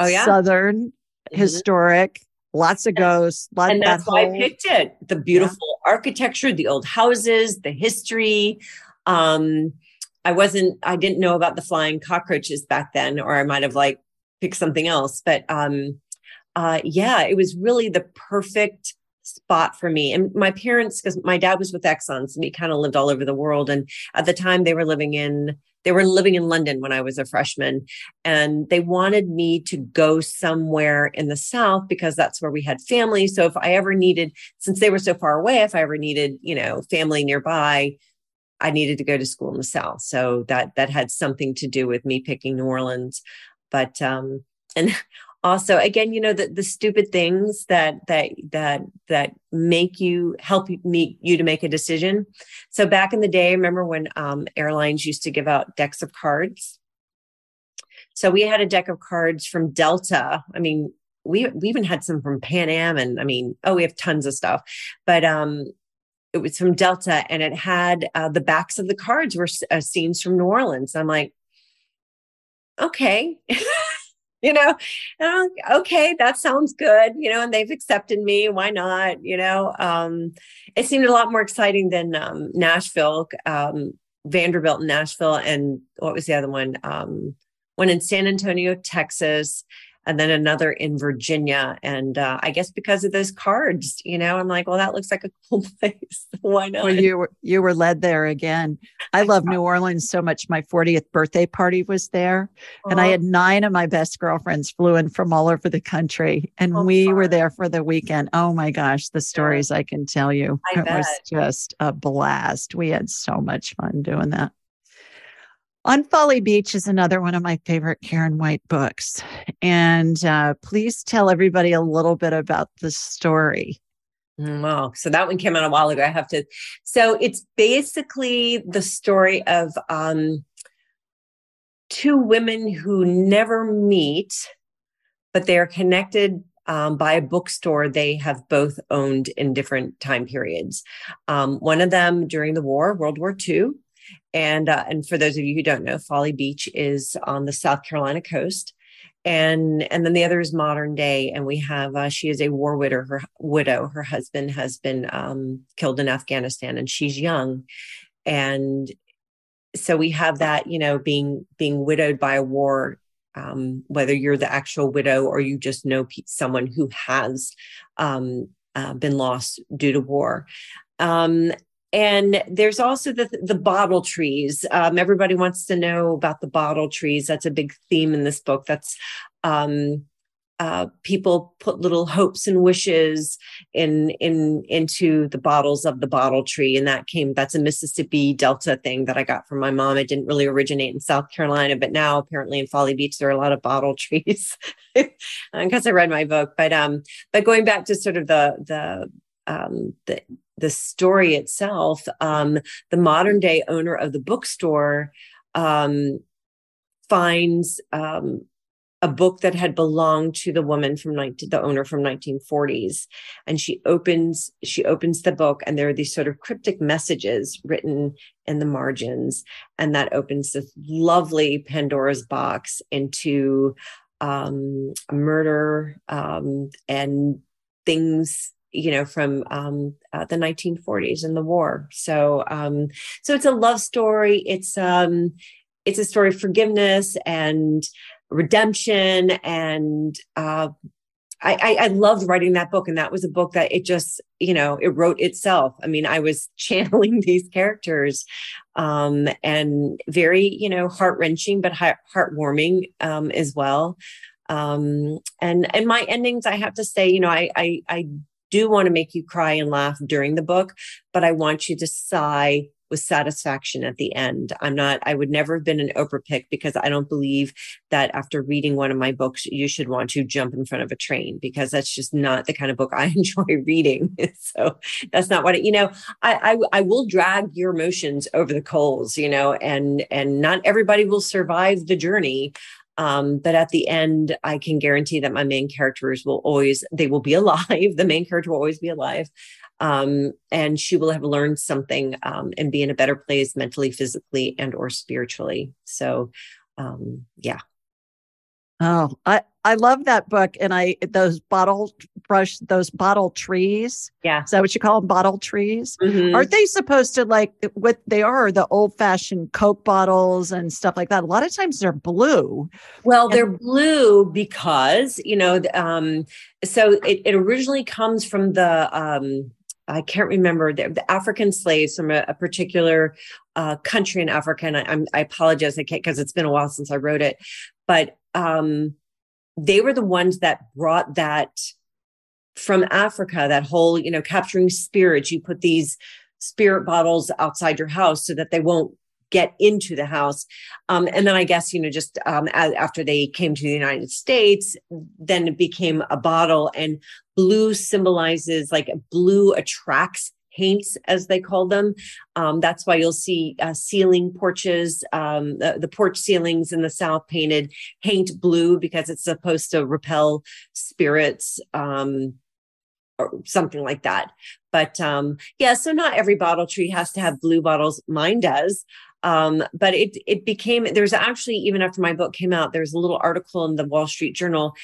oh, yeah. Southern, mm-hmm. historic, lots of ghosts. Lot and that's that why whole... I picked it. The beautiful yeah. architecture, the old houses, the history. Um, I wasn't, I didn't know about the flying cockroaches back then, or I might have like picked something else. But um, uh, yeah, it was really the perfect spot for me. And my parents, because my dad was with Exxon, so we kind of lived all over the world. And at the time, they were living in they were living in London when I was a freshman, and they wanted me to go somewhere in the South because that's where we had family. So if I ever needed, since they were so far away, if I ever needed, you know, family nearby, I needed to go to school in the South. So that that had something to do with me picking New Orleans. But um, and also again you know the, the stupid things that that that that make you help me you to make a decision. So back in the day remember when um, airlines used to give out decks of cards? So we had a deck of cards from delta. I mean we we even had some from pan am and i mean oh we have tons of stuff. But um it was from delta and it had uh, the backs of the cards were uh, scenes from new orleans. I'm like okay you know okay that sounds good you know and they've accepted me why not you know um, it seemed a lot more exciting than um, nashville um, vanderbilt and nashville and what was the other one um, one in san antonio texas and then another in Virginia. And uh, I guess because of those cards, you know, I'm like, well, that looks like a cool place. Why not? Well, you were you were led there again. I love New Orleans so much. My 40th birthday party was there, and I had nine of my best girlfriends flew in from all over the country, and oh, we fun. were there for the weekend. Oh my gosh, the stories yeah. I can tell you! I it bet. was just a blast. We had so much fun doing that. On Folly Beach is another one of my favorite Karen White books. And uh, please tell everybody a little bit about the story. Mm, wow. So that one came out a while ago. I have to. So it's basically the story of um, two women who never meet, but they are connected um, by a bookstore they have both owned in different time periods. Um, one of them during the war, World War II, and uh, and for those of you who don't know, Folly Beach is on the South Carolina coast, and and then the other is modern day. And we have uh, she is a war widow. Her widow, her husband has been um, killed in Afghanistan, and she's young, and so we have that you know being being widowed by a war um, whether you're the actual widow or you just know someone who has um, uh, been lost due to war. Um, and there's also the the bottle trees. Um, everybody wants to know about the bottle trees. That's a big theme in this book. That's um, uh, people put little hopes and wishes in in into the bottles of the bottle tree, and that came. That's a Mississippi Delta thing that I got from my mom. It didn't really originate in South Carolina, but now apparently in Folly Beach there are a lot of bottle trees because I read my book. But um, but going back to sort of the the um, the the story itself, um, the modern day owner of the bookstore um, finds um, a book that had belonged to the woman from 19, the owner from 1940s, and she opens she opens the book, and there are these sort of cryptic messages written in the margins, and that opens this lovely Pandora's box into um, murder um, and things you know from um, uh, the 1940s and the war. So um, so it's a love story. It's um it's a story of forgiveness and redemption and uh, I, I, I loved writing that book and that was a book that it just you know it wrote itself. I mean i was channeling these characters um, and very you know heart-wrenching but heart- heartwarming um, as well. Um, and and my endings i have to say you know i i, I do want to make you cry and laugh during the book, but I want you to sigh with satisfaction at the end. I'm not, I would never have been an Oprah pick because I don't believe that after reading one of my books, you should want to jump in front of a train because that's just not the kind of book I enjoy reading. so that's not what it, you know, I, I, I will drag your emotions over the coals, you know, and, and not everybody will survive the journey. Um, but at the end, I can guarantee that my main characters will always, they will be alive. the main character will always be alive. Um, and she will have learned something um, and be in a better place mentally, physically, and or spiritually. So, um, yeah. Oh, I, I love that book. And I, those bottle brush, those bottle trees. Yeah. Is that what you call them? Bottle trees? Mm-hmm. Aren't they supposed to like what they are the old fashioned Coke bottles and stuff like that? A lot of times they're blue. Well, and- they're blue because, you know, um, so it, it originally comes from the, um, I can't remember the, the African slaves from a, a particular uh, country in Africa, and I, I apologize, I can't because it's been a while since I wrote it. But um, they were the ones that brought that from Africa, that whole, you know, capturing spirits. You put these spirit bottles outside your house so that they won't get into the house. Um, and then I guess, you know, just um, as, after they came to the United States, then it became a bottle and blue symbolizes like blue attracts haints, as they call them. Um, that's why you'll see uh, ceiling porches, um, the, the, porch ceilings in the South painted haint blue because it's supposed to repel spirits. Um, or something like that. But um, yeah, so not every bottle tree has to have blue bottles. Mine does. Um, but it it became there's actually even after my book came out, there's a little article in the Wall Street Journal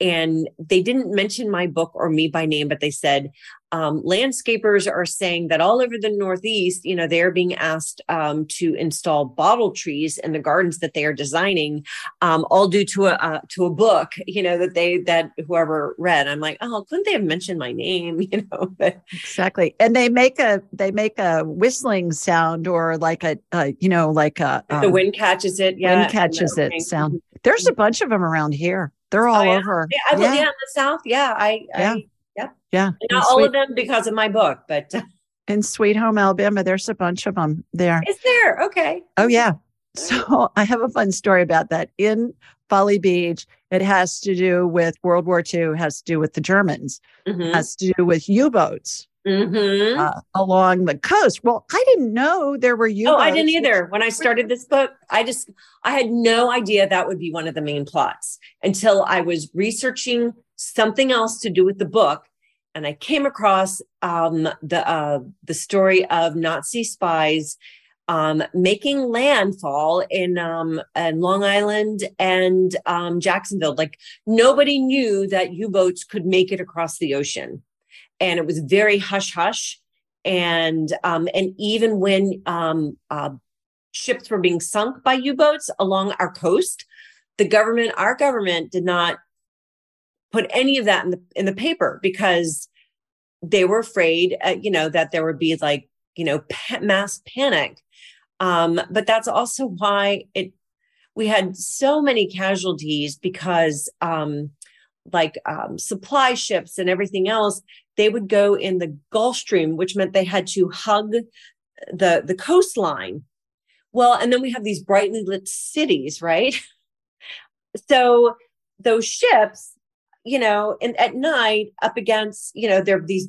and they didn't mention my book or me by name, but they said um, landscapers are saying that all over the Northeast, you know, they're being asked um, to install bottle trees in the gardens that they are designing, um, all due to a uh, to a book, you know, that they that whoever read. I'm like, oh, couldn't they have mentioned my name? You know, but, exactly. And they make a they make a whistling sound or like a, a you know like a the wind catches it. Yeah, wind catches it sound. There's a bunch of them around here. They're all oh, yeah. over. Yeah, I, yeah. yeah, in the South. Yeah, I, yeah. I yep. Yeah. Not all of them because of my book, but in Sweet Home, Alabama, there's a bunch of them there. Is there? Okay. Oh yeah. So I have a fun story about that. In Folly Beach, it has to do with World War II, has to do with the Germans, mm-hmm. has to do with U-boats. Mm-hmm. Uh, along the coast. Well, I didn't know there were U. Oh, I didn't either. When I started this book, I just I had no idea that would be one of the main plots until I was researching something else to do with the book, and I came across um, the uh, the story of Nazi spies um, making landfall in um, in Long Island and um, Jacksonville. Like nobody knew that U boats could make it across the ocean and it was very hush hush. And um, and even when um, uh, ships were being sunk by U-boats along our coast, the government, our government, did not put any of that in the in the paper because they were afraid, uh, you know, that there would be like you know mass panic. Um, but that's also why it we had so many casualties because um, like um, supply ships and everything else they would go in the Gulf Stream, which meant they had to hug the the coastline. Well, and then we have these brightly lit cities, right? so those ships, you know, and at night up against, you know, there are these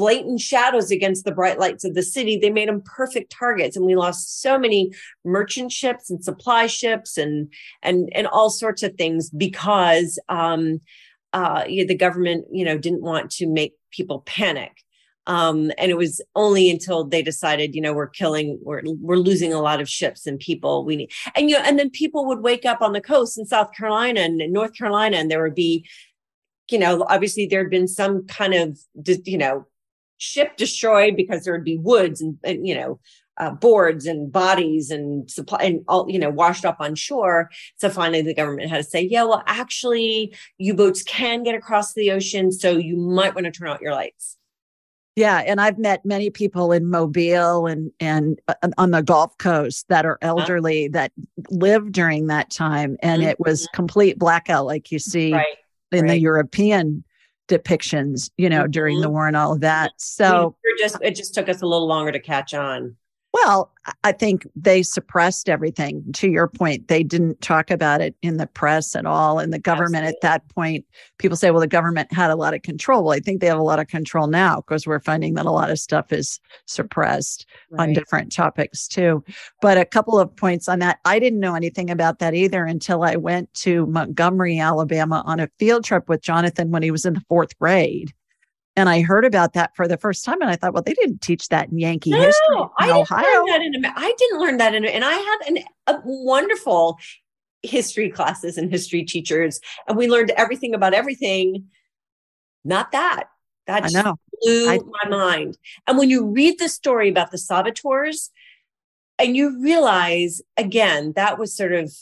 blatant shadows against the bright lights of the city. They made them perfect targets, and we lost so many merchant ships and supply ships and and and all sorts of things because um, uh, the government, you know, didn't want to make people panic. Um, and it was only until they decided, you know, we're killing, we're we're losing a lot of ships and people. We need, and you know, and then people would wake up on the coast in South Carolina and North Carolina, and there would be, you know, obviously there had been some kind of, you know, ship destroyed because there would be woods and, and you know, uh, boards and bodies and supply and all you know washed up on shore so finally the government had to say yeah well actually u-boats can get across the ocean so you might want to turn out your lights yeah, and I've met many people in Mobile and and uh, on the Gulf Coast that are uh-huh. elderly uh-huh. that lived during that time, and mm-hmm. it was complete blackout, like you see right. in right. the European depictions, you know, during the mm-hmm. war and all of that. So just it just took us a little longer to catch on. Well, I think they suppressed everything. To your point, they didn't talk about it in the press at all. And the government Absolutely. at that point, people say, well, the government had a lot of control. Well, I think they have a lot of control now because we're finding that a lot of stuff is suppressed right. on different topics too. But a couple of points on that. I didn't know anything about that either until I went to Montgomery, Alabama on a field trip with Jonathan when he was in the fourth grade. And I heard about that for the first time, and I thought, well, they didn't teach that in Yankee no, history in I didn't Ohio. Learn that in, I didn't learn that in, and I had an, a wonderful history classes and history teachers, and we learned everything about everything. Not that. That I know. blew I, my mind. And when you read the story about the saboteurs, and you realize again that was sort of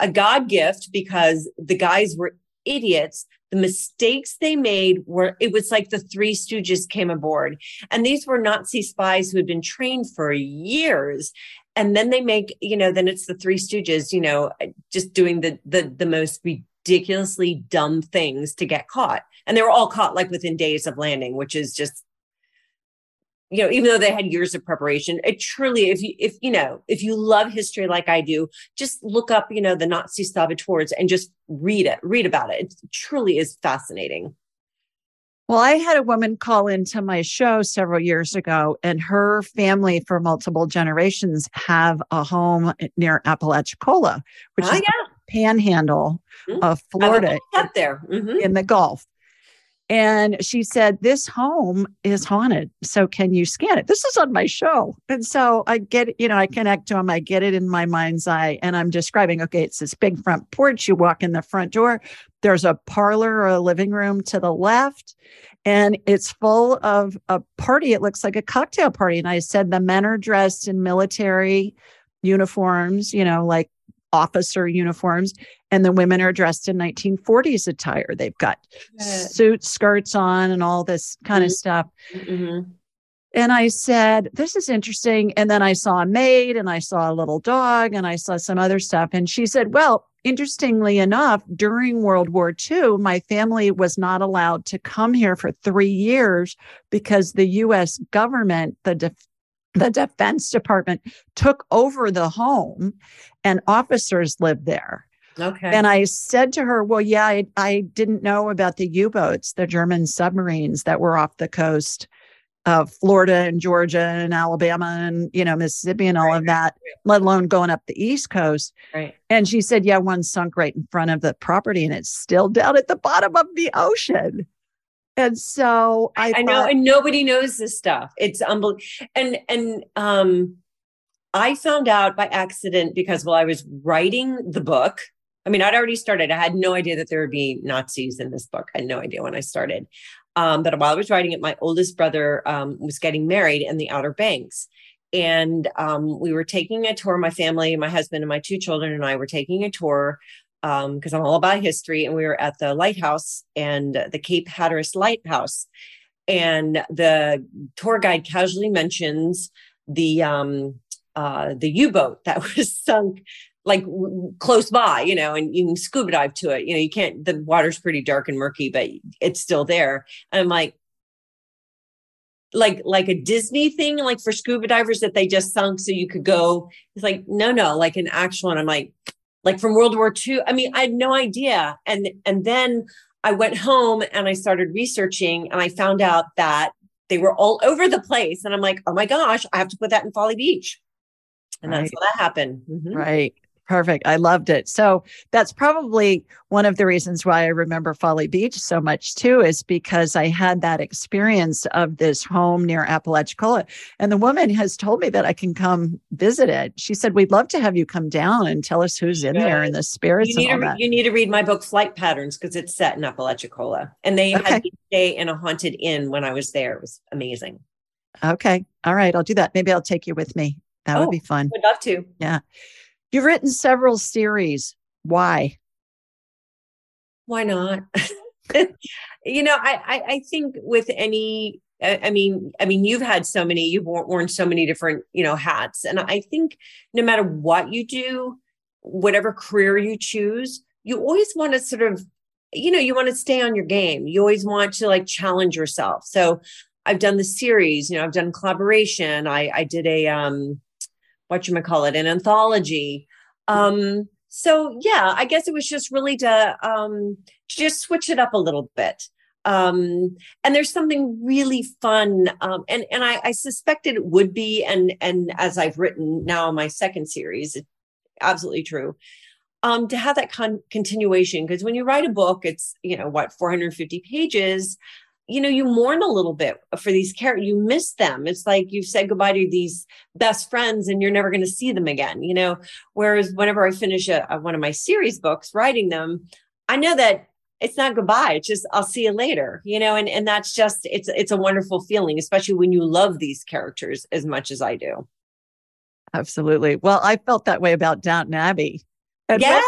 a God gift because the guys were idiots the mistakes they made were it was like the three stooges came aboard. And these were nazi spies who had been trained for years. And then they make you know then it's the three stooges you know just doing the the, the most ridiculously dumb things to get caught. And they were all caught like within days of landing which is just you know, even though they had years of preparation, it truly, if you, if, you know, if you love history like I do, just look up, you know, the Nazi saboteurs and just read it, read about it. It truly is fascinating. Well, I had a woman call into my show several years ago, and her family for multiple generations have a home near Apalachicola, which oh, is yeah. panhandle mm-hmm. of Florida. Up there mm-hmm. in the Gulf. And she said, This home is haunted. So can you scan it? This is on my show. And so I get, you know, I connect to them, I get it in my mind's eye, and I'm describing, okay, it's this big front porch. You walk in the front door, there's a parlor or a living room to the left, and it's full of a party. It looks like a cocktail party. And I said, the men are dressed in military uniforms, you know, like officer uniforms and the women are dressed in 1940s attire. They've got suits skirts on and all this kind mm-hmm. of stuff. Mm-hmm. and i said this is interesting. And then i saw a maid and i saw a little dog and i saw some other stuff. And she said well interestingly enough during world war ii my family was not allowed to come here for three years because the us government the the Defense Department took over the home and officers lived there. Okay. And I said to her, Well, yeah, I, I didn't know about the U boats, the German submarines that were off the coast of Florida and Georgia and Alabama and, you know, Mississippi and all right, of that, let alone going up the East Coast. Right. And she said, Yeah, one sunk right in front of the property and it's still down at the bottom of the ocean. And so I, I know, and nobody knows this stuff. It's unbelievable. And and um, I found out by accident because while I was writing the book, I mean, I'd already started. I had no idea that there would be Nazis in this book. I had no idea when I started. Um, but while I was writing it, my oldest brother um, was getting married in the Outer Banks. And um, we were taking a tour, my family, my husband, and my two children, and I were taking a tour because um, I'm all about history. And we were at the lighthouse and the Cape Hatteras Lighthouse. And the tour guide casually mentions the um, uh, the U-boat that was sunk like close by, you know, and you can scuba dive to it. You know, you can't. The water's pretty dark and murky, but it's still there. And I'm like, like like a Disney thing, like for scuba divers that they just sunk so you could go. It's like no, no, like an actual. And I'm like, like from World War II. I mean, I had no idea. And and then I went home and I started researching and I found out that they were all over the place. And I'm like, oh my gosh, I have to put that in Folly Beach. And right. that's how that happened. Mm-hmm. Right. Perfect. I loved it. So that's probably one of the reasons why I remember Folly Beach so much too, is because I had that experience of this home near Apalachicola. And the woman has told me that I can come visit it. She said, We'd love to have you come down and tell us who's in Good. there and the spirits. You need, to, you need to read my book, Flight Patterns, because it's set in Apalachicola. And they okay. had me stay in a haunted inn when I was there. It was amazing. Okay. All right. I'll do that. Maybe I'll take you with me. That oh, would be fun. Would love to. Yeah. You've written several series. Why? Why not? you know, I, I, I think with any I mean, I mean, you've had so many, you've worn so many different, you know, hats. And I think no matter what you do, whatever career you choose, you always want to sort of, you know, you want to stay on your game. You always want to like challenge yourself. So I've done the series, you know, I've done collaboration. I I did a um what you call it, an anthology. Um, so yeah, I guess it was just really to um, just switch it up a little bit. Um, and there's something really fun, um, and and I, I suspected it would be, and and as I've written now in my second series, it's absolutely true. Um, to have that con- continuation, because when you write a book, it's you know what 450 pages you know you mourn a little bit for these characters you miss them. It's like you've said goodbye to these best friends and you're never going to see them again you know? Whereas whenever i finish a, a, one of my series books writing them i know that it's not goodbye it's just i'll see you later you know? And and that's just it's it's a wonderful feeling especially when you love these characters as much as i do. Absolutely. Well i felt that way about downton abbey. And yes.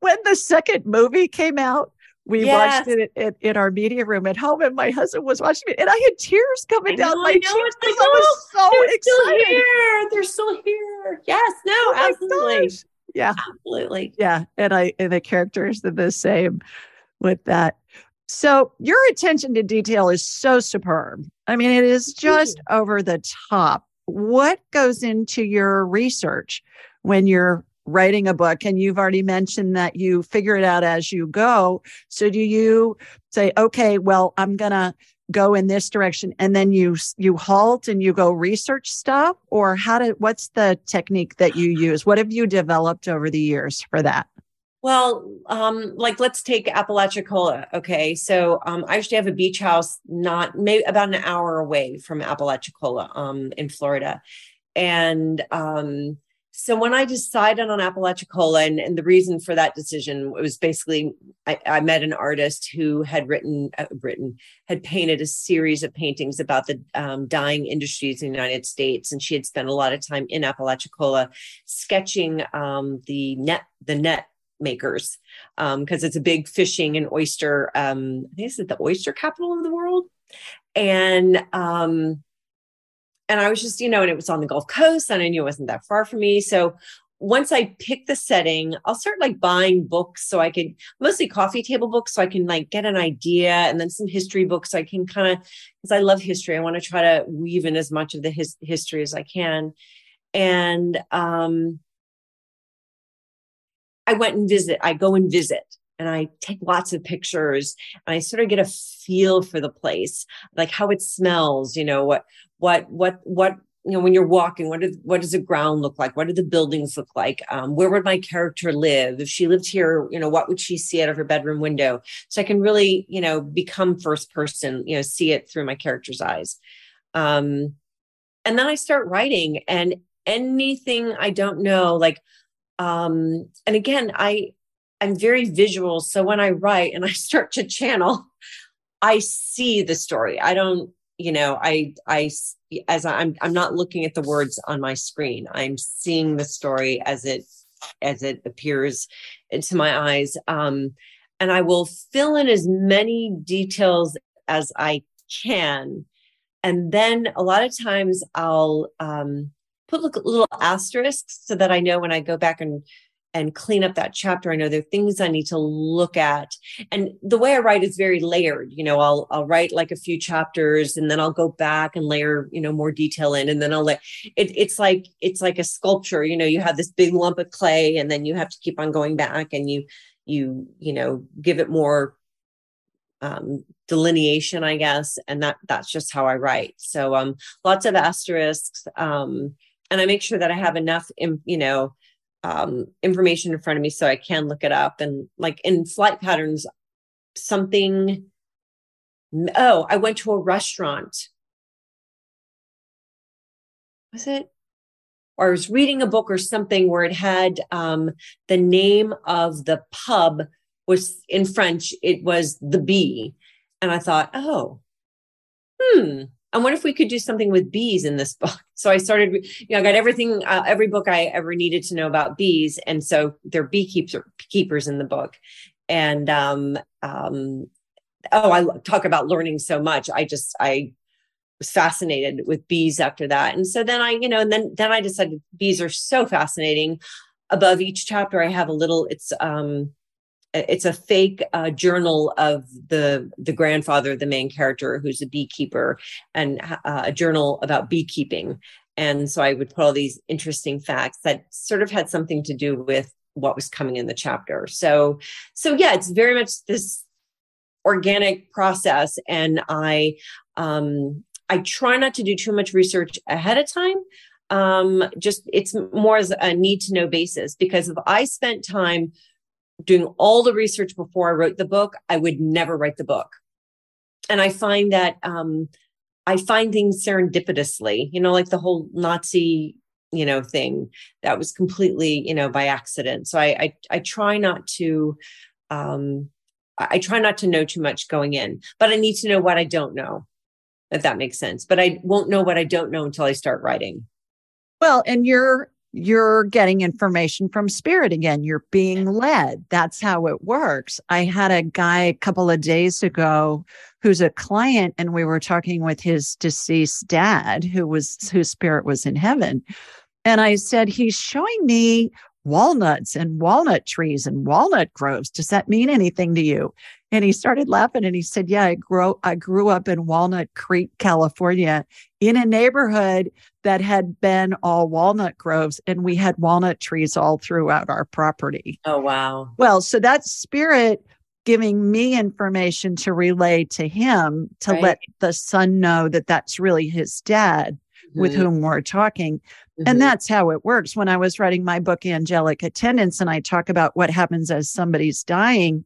when, when the second movie came out we yes. watched it in, in, our media room at home, and my husband was watching it, and I had tears coming down my cheeks because I was oh, so they're excited. Still here. They're still here. Yes, no, oh absolutely, yeah, absolutely, yeah. And I and the characters are the same with that. So your attention to detail is so superb. I mean, it is just over the top. What goes into your research when you're writing a book and you've already mentioned that you figure it out as you go. So do you say okay well i'm going to go in this direction and then you you halt and you go research stuff? Or how did what's the technique that you use? What have you developed over the years for that? Well, um, like let's take Apalachicola. Okay, so um, I actually have a beach house not maybe about an hour away from Apalachicola, um, in Florida, and um, so when I decided on Apalachicola, and, and the reason for that decision was basically I, I met an artist who had written uh, written had painted a series of paintings about the um, dying industries in the United States, and she had spent a lot of time in Apalachicola sketching um, the net the net makers because um, it's a big fishing and oyster. Um, I think it's the oyster capital of the world, and um, and I was just you know, and it was on the Gulf Coast, and I knew it wasn't that far from me, so. Once I pick the setting, I'll start like buying books so I can mostly coffee table books so I can like get an idea and then some history books so I can kind of because I love history. I want to try to weave in as much of the his, history as I can. And um I went and visit, I go and visit and I take lots of pictures and I sort of get a feel for the place, like how it smells, you know, what, what, what, what, you know, when you're walking, what, is, what does the ground look like? What do the buildings look like? Um, where would my character live? If she lived here, you know, what would she see out of her bedroom window? So I can really, you know, become first person, you know, see it through my character's eyes. Um, and then I start writing and anything I don't know, like um and again i i'm very visual so when i write and i start to channel i see the story. I don't you know i i as i'm i'm not looking at the words on my screen. I'm seeing the story as it as it appears into my eyes um and i will fill in as many details as i can and then a lot of times i'll um put little asterisks so that I know when I go back and and clean up that chapter. I know there are things I need to look at. And the way I write is very layered. You know, I'll I'll write like a few chapters and then I'll go back and layer, you know, more detail in. And then I'll let it it's like it's like a sculpture. You know, you have this big lump of clay and then you have to keep on going back and you you, you know, give it more um delineation, I guess. And that that's just how I write. So um lots of asterisks. Um and I make sure that I have enough, you know, um, information in front of me so I can look it up. And like in flight patterns, something. Oh, I went to a restaurant. Was it? Or I was reading a book or something where it had um, the name of the pub was in French. It was the Bee, and I thought, oh, hmm, I wonder if we could do something with bees in this book. So I started, you know, I got everything, uh, every book I ever needed to know about bees, and so they're beekeepers keepers in the book. And um, um, oh, I talk about learning so much. I just I was fascinated with bees after that, and so then I, you know, and then then I decided bees are so fascinating. Above each chapter, I have a little. It's um, it's a fake uh, journal of the the grandfather of the main character who's a beekeeper and uh, a journal about beekeeping. And so i would put all these interesting facts that sort of had something to do with what was coming in the chapter. So so yeah it's very much this organic process. And i um i try not to do too much research ahead of time. Um just it's more as a need to know basis because if i spent time doing all the research before I wrote the book, I would never write the book. And I find that um, I find things serendipitously, you know, like the whole Nazi, you know, thing that was completely, you know, by accident. So I I, I try not to um, I try not to know too much going in, but I need to know what I don't know, if that makes sense. But I won't know what I don't know until I start writing. Well, and you're you're getting information from spirit again. You're being led. That's how it works. I had a guy a couple of days ago who's a client, and we were talking with his deceased dad, who was whose spirit was in heaven. And I said, he's showing me walnuts and walnut trees and walnut groves. Does that mean anything to you? And he started laughing and he said, Yeah, I grew I grew up in Walnut Creek, California, in a neighborhood that had been all walnut groves, and we had walnut trees all throughout our property. Oh wow. Well, so that spirit giving me information to relay to him to right. let the son know that that's really his dad mm-hmm. with whom we're talking. Mm-hmm. And that's how it works. When I was writing my book, Angelic Attendance, and I talk about what happens as somebody's dying,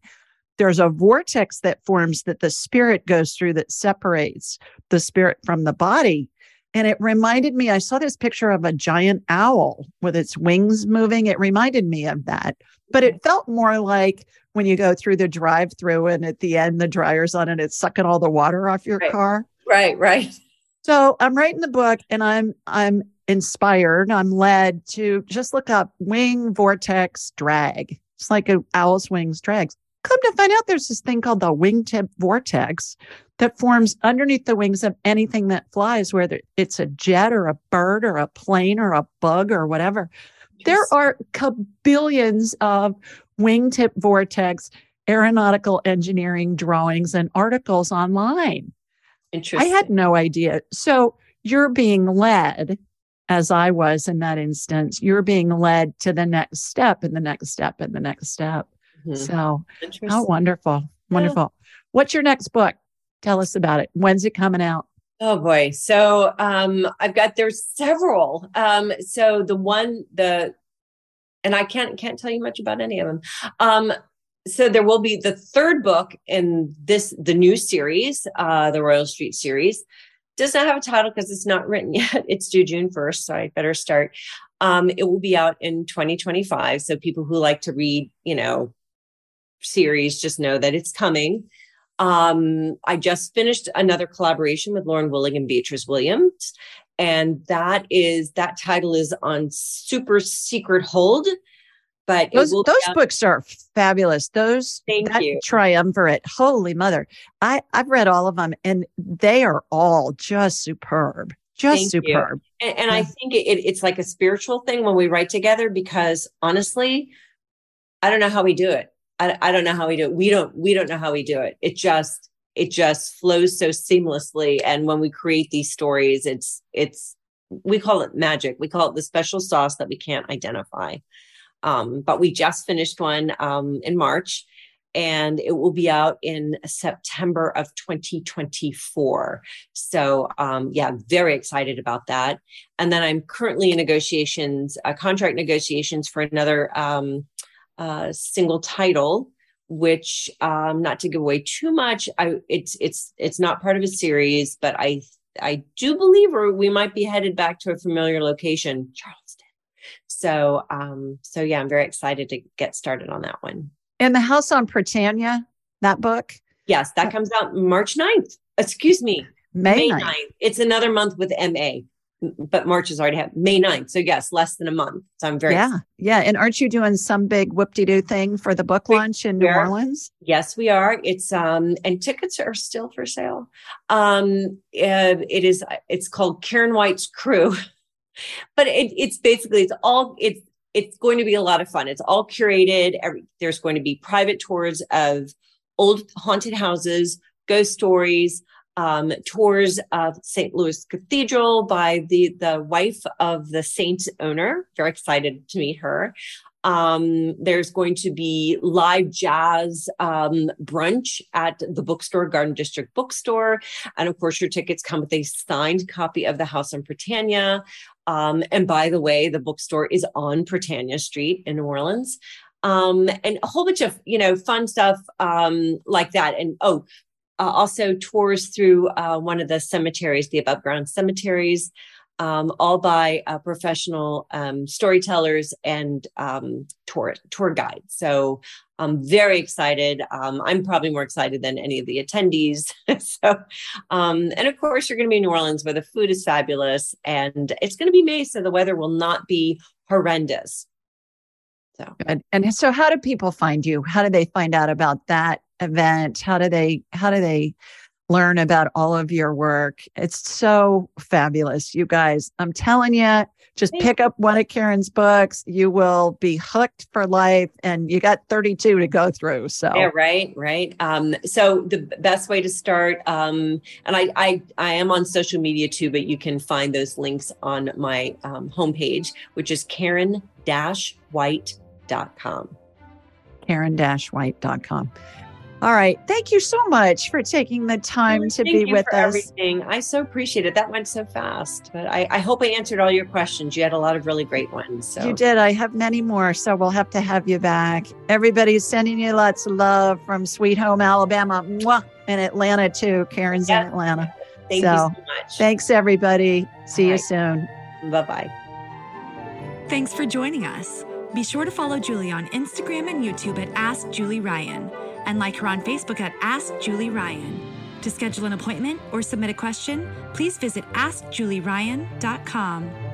there's a vortex that forms that the spirit goes through that separates the spirit from the body. And it reminded me, I saw this picture of a giant owl with its wings moving. It reminded me of that. But it felt more like when you go through the drive through and at the end the dryer's on and it's sucking all the water off your right. car. Right, right. So I'm writing the book and I'm I'm inspired, I'm led to just look up wing vortex drag. It's like an owl's wings drags. Come to find out there's this thing called the wingtip vortex that forms underneath the wings of anything that flies, whether it's a jet or a bird or a plane or a bug or whatever. There are billions of wingtip vortex aeronautical engineering drawings and articles online. Interesting. I had no idea. So you're being led, as I was in that instance, you're being led to the next step and the next step and the next step. Mm-hmm. So, how wonderful. Wonderful. Yeah. What's your next book? Tell us about it. When's it coming out? Oh boy. So um I've got there's several. Um so the one the and I can't can't tell you much about any of them. Um so there will be the third book in this the new series, uh, the Royal Street series. Does not have a title because it's not written yet. It's due June 1st, so I better start. Um, it will be out in 2025. So people who like to read, you know, series just know that it's coming. Um, I just finished another collaboration with Lauren Willig and Beatriz Williams. And that is that title is on super secret hold but those those books are fabulous. Those thank that you triumvirate. Holy mother, I I've read all of them, and they are all just superb, just thank superb. And, and, I think it, it's like a spiritual thing when we write together because honestly, I don't know how we do it. I, I don't know how we do it. We don't we don't know how we do it. It just it just flows so seamlessly. And when we create these stories, it's it's we call it magic. We call it the special sauce that we can't identify. Um, but we just finished one um, in March and it will be out in September of 2024. So, um, yeah, very excited about that. And then I'm currently in negotiations, uh, contract negotiations for another um, uh, single title. Which, um, not to give away too much, I it's it's it's not part of a series, but I I do believe we might be headed back to a familiar location, Charleston. So, um, so yeah, I'm very excited to get started on that one. And the House on Prytania, that book? Yes, that comes out March 9th. Excuse me, May, May 9th. 9th. It's another month with MA, but March is already happened. May 9th. So yes, less than a month. So I'm very Yeah. Excited. Yeah. And aren't you doing some big whoop-de-doo thing for the book launch in New Orleans? Yes, we are. It's um and tickets are still for sale. Um it is it's called Karen White's Krewe. but it, it's basically it's all it's it's going to be a lot of fun. It's all curated. Every, there's going to be private tours of old haunted houses, ghost stories, um, tours of St. Louis Cathedral by the the wife of the saint's owner. Very excited to meet her. Um, there's going to be live jazz um, brunch at the bookstore, Garden District Bookstore. And of course, your tickets come with a signed copy of The House on Prytania. Um, and by the way, the bookstore is on Prytania Street in New Orleans. Um, and a whole bunch of, you know, fun stuff um, like that. And oh, uh, also tours through uh, one of the cemeteries, the above ground cemeteries um, all by uh, professional um, storytellers and um, tour tour guides. So I'm very excited. Um, I'm probably more excited than any of the attendees. so, um, and of course, you're going to be in New Orleans where the food is fabulous, and it's going to be May, so the weather will not be horrendous. So, Good. and so, how do people find you? How do they find out about that event? How do they? How do they? Learn about all of your work. It's so fabulous, you guys. I'm telling you, just pick up one of Karen's books. You will be hooked for life, and you got 32 to go through. So yeah, right, right. Um, so the best way to start, um, and I, I, I am on social media too, but you can find those links on my um, homepage, which is Karen-White.com. Karen-White.com. All right. Thank you so much for taking the time to Thank be you with for us. Everything. I so appreciate it. That went so fast, but I, I hope I answered all your questions. You had a lot of really great ones. So You did. I have many more, so we'll have to have you back. Everybody's sending you lots of love from Sweet Home Alabama. Mwah! And Atlanta too. Karen's Yeah. in Atlanta. thank so, you so much. Thanks everybody. See All you right. soon. Bye bye. Thanks for joining us. Be sure to follow Julie on Instagram and YouTube at Ask Julie Ryan and like her on Facebook at Ask Julie Ryan. To schedule an appointment or submit a question, please visit AskJulieRyan.com.